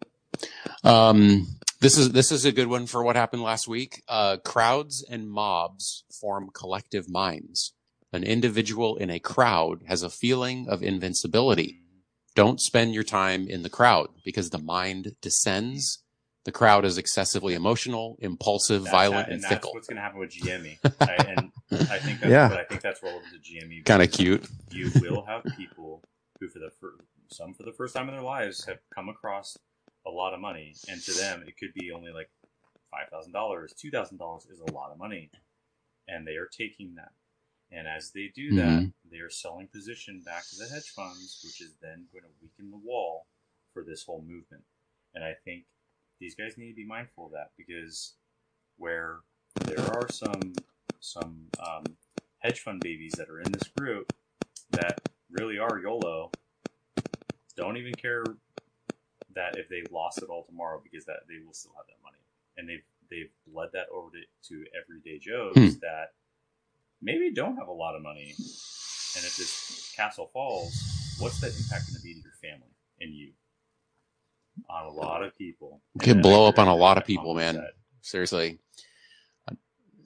Speaker 3: Um, this is this is a good one for what happened last week. Uh, crowds and mobs form collective minds. An individual in a crowd has a feeling of invincibility. Don't spend your time in the crowd because the mind descends. The crowd is excessively emotional, impulsive,
Speaker 5: That's
Speaker 3: violent,
Speaker 5: ha-
Speaker 3: and,
Speaker 5: that's
Speaker 3: fickle.
Speaker 5: what's going to happen with GME. (laughs) I, and I think that's
Speaker 1: Yeah.
Speaker 5: what I think that's relevant to GME.
Speaker 3: Kind of cute.
Speaker 5: You will have people who, for the fir- some for the first time in their lives, have come across a lot of money, and to them, it could be only like five thousand dollars, two thousand dollars is a lot of money, and they are taking that. And as they do that,
Speaker 3: Mhm.
Speaker 5: they are selling position back to the hedge funds, which is then going to weaken the wall for this whole movement. And I think these guys need to be mindful of that because where there are some some um, hedge fund babies that are in this group that really are YOLO, don't even care that if they lost it all tomorrow because that they will still have that money, and they've they've bled that over to, to everyday Joes
Speaker 3: Hmm.
Speaker 5: that maybe don't have a lot of money, and if this castle falls, what's that impact going to be to your family and you? On a lot of people,
Speaker 3: could blow up on a lot of people, man. Seriously.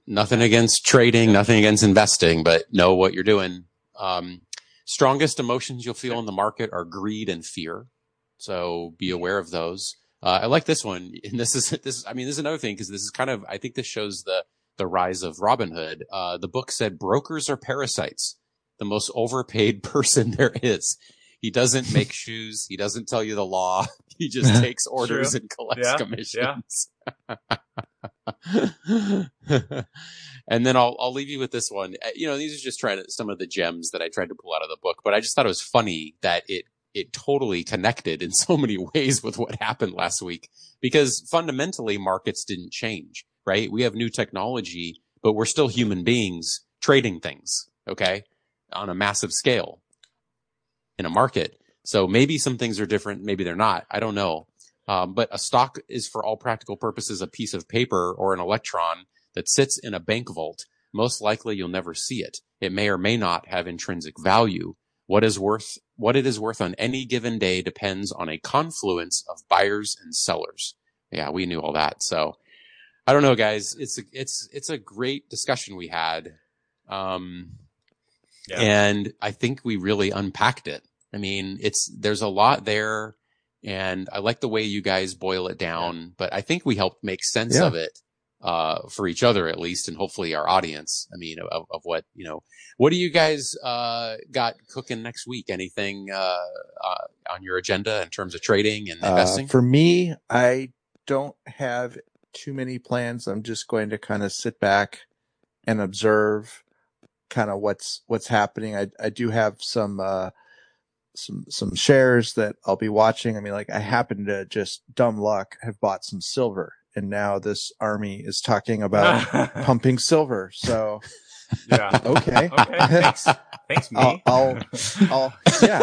Speaker 3: Nothing against trading, nothing against investing, but know what you're doing. Um, strongest emotions you'll feel in the market are greed and fear. So be aware of those. Uh, I like this one. And this is, (laughs) this, I mean, this is another thing because this is kind of, I think this shows the, the rise of Robinhood. Uh, the book said brokers are parasites, the most overpaid (laughs) person there is. He doesn't make (laughs) shoes. He doesn't tell you the law. He just takes orders
Speaker 5: True.
Speaker 3: and collects
Speaker 5: Yeah,
Speaker 3: commissions. and then I'll I'll leave you with this one. Uh, You know, these are just trying to, some of the gems that I tried to pull out of the book, but I just thought it was funny that it it totally connected in so many (laughs) ways with what happened last week because fundamentally markets didn't change, right? We have new technology, but we're still human beings trading things, okay? On a massive scale in a market. So maybe some things are different, maybe they're not. I don't know. Um, but a stock is for all practical purposes a piece of paper or an electron that sits in a bank vault. Most likely you'll never see it. It may or may not have intrinsic value. What is worth, what it is worth on any given day depends on a confluence of buyers and sellers. Yeah, we knew all that. So I don't know, guys. It's a, it's, it's a great discussion we had. Um,
Speaker 5: Yeah.
Speaker 3: and I think we really unpacked it. I mean, it's, there's a lot there and I like the way you guys boil it down, but I think we helped make sense
Speaker 1: Yeah.
Speaker 3: of it, uh, for each other at least, and hopefully our audience. I mean, of, of what, you know, what do you guys, uh, got cooking next week? Anything, uh, uh, on your agenda in terms of trading and
Speaker 1: Uh,
Speaker 3: investing?
Speaker 1: for me, I don't have too many plans. I'm just going to kind of sit back and observe kind of what's what's happening. I I do have some uh some some shares that I'll be watching. I mean, like I happen to just dumb luck have bought some silver, and now this army is talking (laughs) about pumping silver. So (laughs)
Speaker 5: yeah.
Speaker 1: okay, (laughs)
Speaker 5: Okay. Thanks. Thanks, me.
Speaker 1: I'll, I'll I'll yeah,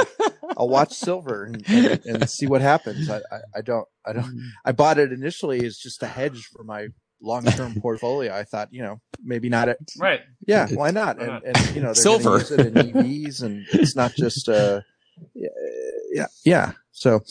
Speaker 1: I'll watch silver and, and, and see what happens. I, I, I don't I don't I bought it initially as just a hedge for my long term portfolio. I thought you know maybe not it.
Speaker 5: right.
Speaker 1: Yeah, why not?
Speaker 5: Why
Speaker 1: And
Speaker 5: not?
Speaker 1: and you know they're
Speaker 3: Silver.
Speaker 1: going use it in EVs, and it's not just uh yeah yeah. So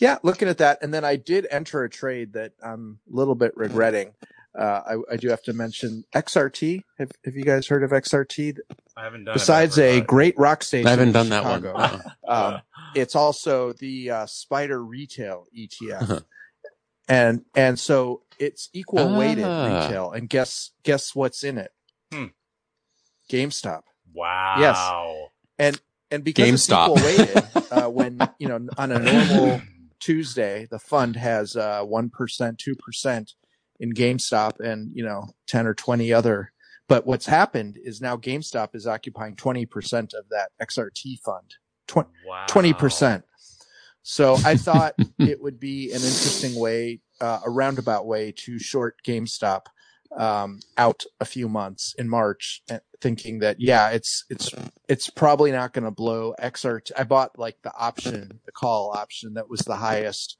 Speaker 1: yeah, looking at that, and then I did enter a trade that I'm a little bit regretting.
Speaker 4: Uh, I, I do have to mention XRT. Have, have you guys heard of XRT?
Speaker 5: I haven't done.
Speaker 4: Besides
Speaker 5: it,
Speaker 4: a great rock station,
Speaker 3: I haven't
Speaker 4: in
Speaker 3: done that one.
Speaker 4: Chicago. (laughs) Um, it's also the uh, SPDR Retail ETF, and and so it's equal weighted
Speaker 3: Ah.
Speaker 4: retail. And guess guess what's in it?
Speaker 5: Hmm.
Speaker 4: GameStop.
Speaker 5: wow. Yes.
Speaker 4: And and because
Speaker 3: GameStop.
Speaker 4: it's equal weighted, uh, when you know on a normal (laughs) Tuesday, the fund has uh, one two percent in GameStop, and you know ten or twenty other. But what's happened is now GameStop is occupying twenty percent of that XRT fund.
Speaker 5: Wow.
Speaker 4: twenty percent. So I thought (laughs) it would be an interesting way, uh, a roundabout way to short GameStop um, out a few months in March, uh, thinking that yeah, it's it's it's probably not going to blow XRT. I bought like the option, the call option that was the highest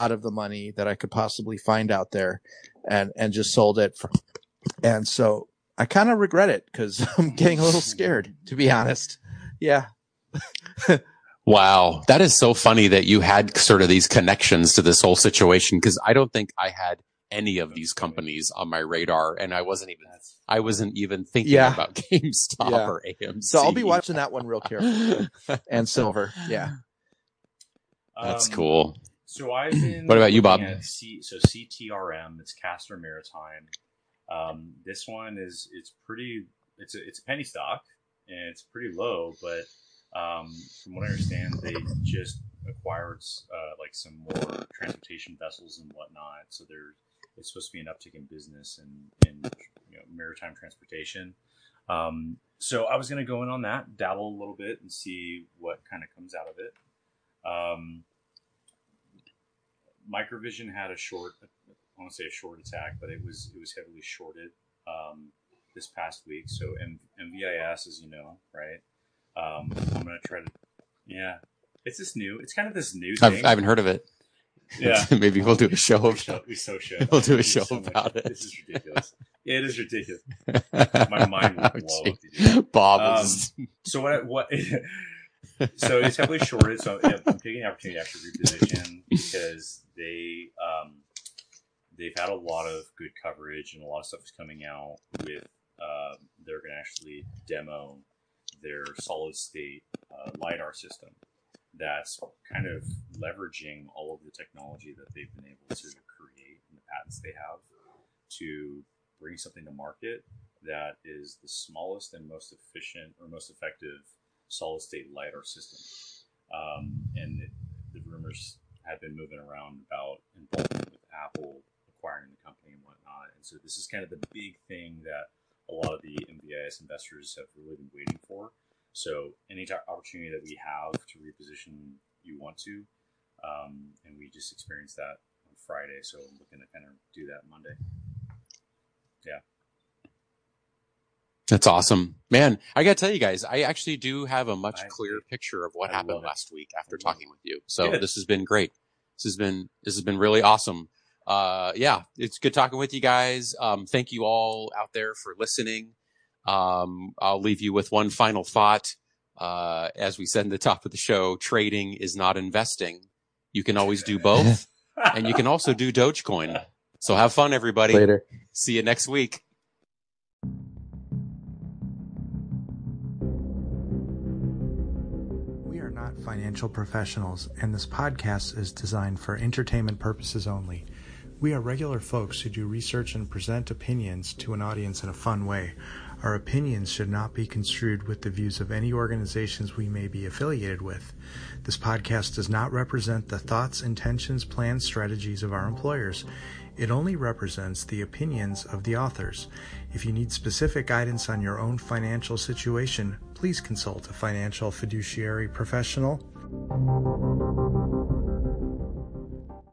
Speaker 4: out of the money that I could possibly find out there, and and just sold it. For, and so I kind of regret it because (laughs) I'm getting a little scared, to be honest. Yeah, (laughs)
Speaker 3: Wow. That is so funny that you had sort of these connections to this whole situation because I don't think I had any of these companies on my radar and I wasn't even I wasn't even thinking
Speaker 4: Yeah.
Speaker 3: about (laughs) GameStop
Speaker 4: Yeah.
Speaker 3: or AMC.
Speaker 4: so I'll be watching that one real carefully. (laughs) And silver, yeah.
Speaker 3: That's
Speaker 5: Um,
Speaker 3: cool.
Speaker 5: So I've been. (clears throat)
Speaker 3: What about you, Bob?
Speaker 5: C, so CTRM, it's Castor Maritime. Um, this one is it's pretty. It's a it's a penny stock and it's pretty low, but um, from what I understand, they just acquired uh, like some more transportation vessels and whatnot. So there, it's supposed to be an uptick in business and in you know, maritime transportation. Um, so I was going to go in on that, dabble a little bit, and see what kind of comes out of it. Um, Microvision had a short, I want to say a short attack, but it was it was heavily shorted um, this past week. So M- MVIS, as you know, right? Um, I'm gonna try to, yeah. It's this new. It's kind of this new
Speaker 3: I've,
Speaker 5: thing.
Speaker 3: I haven't heard of it.
Speaker 5: Yeah. (laughs)
Speaker 3: Maybe we'll do a show
Speaker 5: we,
Speaker 3: of
Speaker 5: should, we so should.
Speaker 3: We'll do a show
Speaker 5: so much.
Speaker 3: about it.
Speaker 5: This is ridiculous. Yeah, it is ridiculous. (laughs) My mind will blow.
Speaker 3: gee.
Speaker 5: if you do
Speaker 3: Bob
Speaker 5: Um, so what? What? (laughs) so it's heavily shorted. So yeah, I'm taking the opportunity to actually reposition because they um, they've had a lot of good coverage and a lot of stuff is coming out with. Uh, they're going to actually demo their solid state uh, lidar system. That's kind of leveraging all of the technology that they've been able to create and the patents they have to bring something to market that is the smallest and most efficient or most effective solid state lidar system. Um, and it, the rumors have been moving around about involvement with Apple acquiring the company and whatnot. And so this is kind of the big thing that a lot of the MVIS investors have really been waiting for. So any t- opportunity that we have to reposition, you want to. Um, and we just experienced that on Friday, so I'm looking to kind of do that Monday. Yeah.
Speaker 3: That's awesome. Man, I got to tell you guys, I actually do have a much
Speaker 5: I-
Speaker 3: clearer picture of what
Speaker 5: I
Speaker 3: happened last week after talking with you. So
Speaker 5: Good.
Speaker 3: this has been great. This has been this has been really awesome. Uh yeah, it's good talking with you guys. Um thank you all out there for listening. Um I'll leave you with one final thought. Uh as we said in the top of the show, trading is not investing. You can always do both (laughs) and you can also do Dogecoin. So have fun everybody.
Speaker 4: Later.
Speaker 3: See you next week.
Speaker 1: We are not financial professionals, and this podcast is designed for entertainment purposes only. We are regular folks who do research and present opinions to an audience in a fun way. Our opinions should not be construed with the views of any organizations we may be affiliated with. This podcast does not represent the thoughts, intentions, plans, strategies of our employers. It only represents the opinions of the authors. If you need specific guidance on your own financial situation, please consult a financial fiduciary professional.